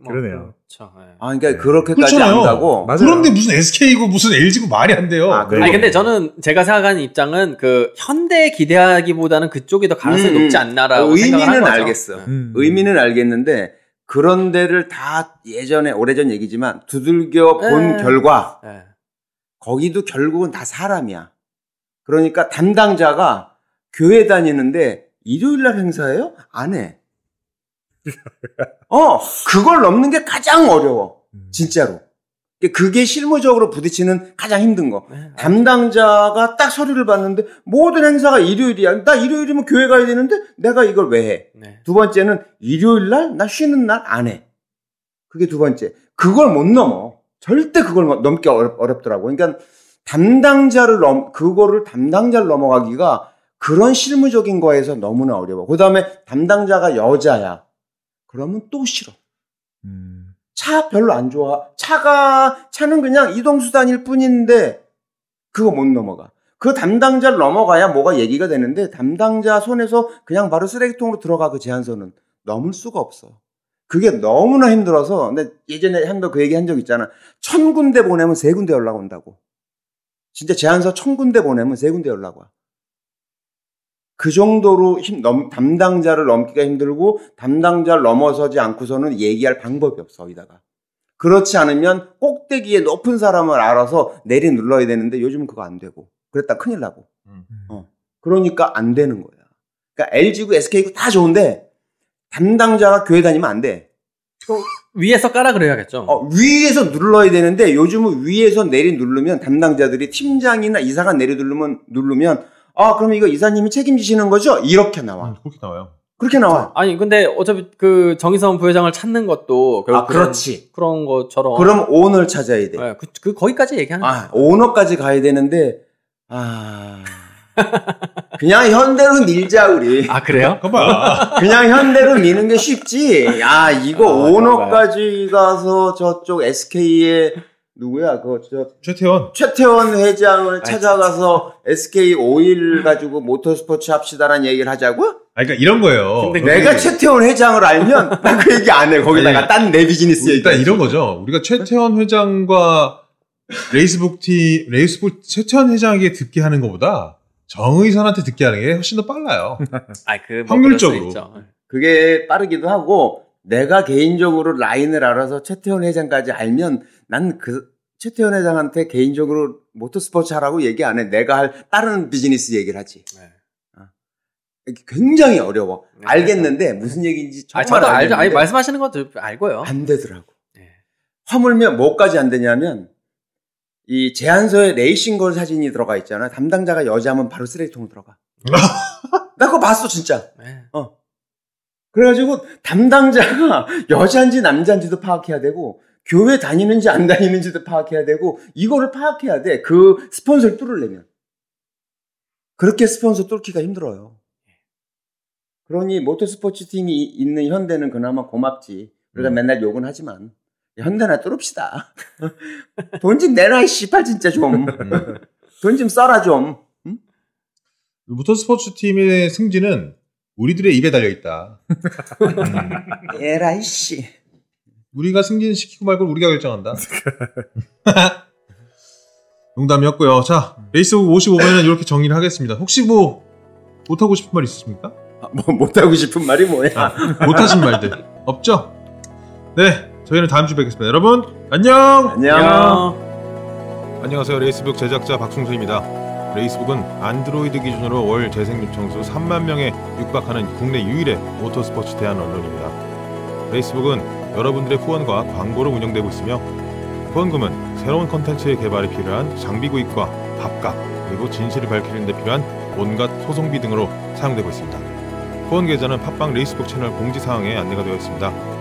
그러네요. 그렇죠. 네. 아, 그러니까 그렇게까지 그렇잖아요. 안 가고 맞아요. 그런데 무슨 SK고 무슨 LG고 말이 안 돼요. 아, 그래요? 아니 근데 저는 제가 생각하는 입장은 그 현대 기대하기보다는 그쪽이 더 가능성이 음, 높지 않나라고 생각을 한 의미는 거죠. 알겠어. 네. 음. 의미는 알겠는데 그런 데를 다 예전에 오래전 얘기지만 두들겨 본 네. 결과 네. 거기도 결국은 다 사람이야. 그러니까 담당자가 교회 다니는데 일요일 날 행사해요? 안 해. 어, 그걸 넘는 게 가장 어려워. 음. 진짜로. 그게 실무적으로 부딪히는 가장 힘든 거. 네. 담당자가 딱 서류를 봤는데 모든 행사가 일요일이야. 나 일요일이면 교회 가야 되는데 내가 이걸 왜 해? 네. 두 번째는 일요일 날 나 쉬는 날 안 해. 그게 두 번째. 그걸 못 넘어. 절대 그걸 뭐 넘기 어렵, 어렵 더라고. 그러니까 담당자를 넘 그거를 담당자를 넘어가기가 그런 실무적인 거에서 너무나 어려워. 그다음에 담당자가 여자야. 그러면 또 싫어. 음. 차 별로 안 좋아. 차가 차는 그냥 이동 수단일 뿐인데 그거 못 넘어가. 그 담당자를 넘어가야 뭐가 얘기가 되는데 담당자 손에서 그냥 바로 쓰레기통으로 들어가 그 제안서는 넘을 수가 없어. 그게 너무나 힘들어서 근데 예전에 한도 그 얘기 한 적 있잖아. 천 군데 보내면 세 군데 연락 온다고. 진짜 제안서 천 군데 보내면 세 군데 연락 와. 그 정도로 힘, 넘, 담당자를 넘기가 힘들고 담당자를 넘어서지 않고서는 얘기할 방법이 없어, 여기다가. 그렇지 않으면 꼭대기에 높은 사람을 알아서 내리 눌러야 되는데 요즘은 그거 안 되고. 그랬다 큰일 나고. 음. 어. 그러니까 안 되는 거야. 그러니까 LG고 SK고 다 좋은데 담당자가 교회 다니면 안 돼. 위에서 깔아 그래야겠죠. 어, 위에서 눌러야 되는데 요즘은 위에서 내리 누르면 담당자들이 팀장이나 이사가 내리 누르면 누르면 아 그럼 이거 이사님이 책임지시는 거죠? 이렇게 나와. 음, 그렇게 나와요. 그렇게 나와. 아니 근데 어차피 그 정의선 부회장을 찾는 것도 결국 아 그렇지. 그런, 것처럼 그럼 오너를 찾아야 돼. 네, 그, 그 거기까지 얘기하는 아 오너까지 가야 되는데 아 그냥 현대로 밀자 우리. 아 그래요? 봐봐. 그냥 현대로 미는 게 쉽지. 아, 이거 아, 오너까지 가서 저쪽 SK의 누구야? 그, 저, 최태원. 최태원 회장을 찾아가서 SK 오일 가지고 모터스포츠 합시다라는 얘기를 하자고? 아, 그러니까 이런 거예요. 근데 내가 최태원 회장을 알면 나 그 얘기 안 해. 거기다가 딴 내 비즈니스 얘기. 일단 이런 거죠. 우리가 최태원 회장과 레이스북 티, 레이스북 최태원 회장에게 듣게 하는 것보다 정의선한테 듣게 하는 게 훨씬 더 빨라요. 아그 확률적으로. 그게 빠르기도 하고 내가 개인적으로 라인을 알아서 최태원 회장까지 알면 난 그 최태원 회장한테 개인적으로 모터스포츠 하라고 얘기 안 해. 내가 할 다른 비즈니스 얘기를 하지. 네. 이게 굉장히 어려워. 네. 알겠는데 무슨 얘기인지 아 정말 저도 알죠. 아니 말씀하시는 것도 알고요. 안 되더라고. 네. 화물면 뭐까지 안 되냐면 이 제안서에 레이싱걸 사진이 들어가 있잖아. 담당자가 여자면 바로 쓰레기통으로 들어가. 나 그거 봤어 진짜. 네. 어. 그래가지고 담당자가 여자인지 남자인지도 파악해야 되고 교회 다니는지 안 다니는지도 파악해야 되고 이거를 파악해야 돼. 그 스폰서를 뚫으려면. 그렇게 스폰서 뚫기가 힘들어요. 그러니 모터스포츠 팀이 있는 현대는 그나마 고맙지. 우리가 음. 맨날 욕은 하지만 현대나 뚫읍시다. 돈 좀 내놔 이 씨발 진짜 좀. 돈 좀 써라 좀. 모터스포츠 팀의 승진은 우리들의 입에 달려 있다. 에라이 씨. 우리가 승진시키고 말고 우리가 결정한다. 농담이었고요. 자, 레이스북 55번에는 이렇게 정리를 하겠습니다. 혹시 뭐 못하고 싶은 말 있으십니까? 아, 뭐 못하고 싶은 말이 뭐야? 못하신 말들 없죠? 네, 저희는 다음 주에 뵙겠습니다. 여러분 안녕. 안녕. 안녕. 안녕하세요. 레이스북 제작자 박승수입니다. 레이스북은 안드로이드 기준으로 월 재생 요청수 3만 명에 육박하는 국내 유일의 모터스포츠 대한 언론입니다. 레이스북은 여러분들의 후원과 광고로 운영되고 있으며 후원금은 새로운 컨텐츠의 개발에 필요한 장비 구입과 밥값 그리고 진실을 밝히는 데 필요한 온갖 소송비 등으로 사용되고 있습니다. 후원 계좌는 팟빵 레이스북 채널 공지 사항에 안내가 되어 있습니다.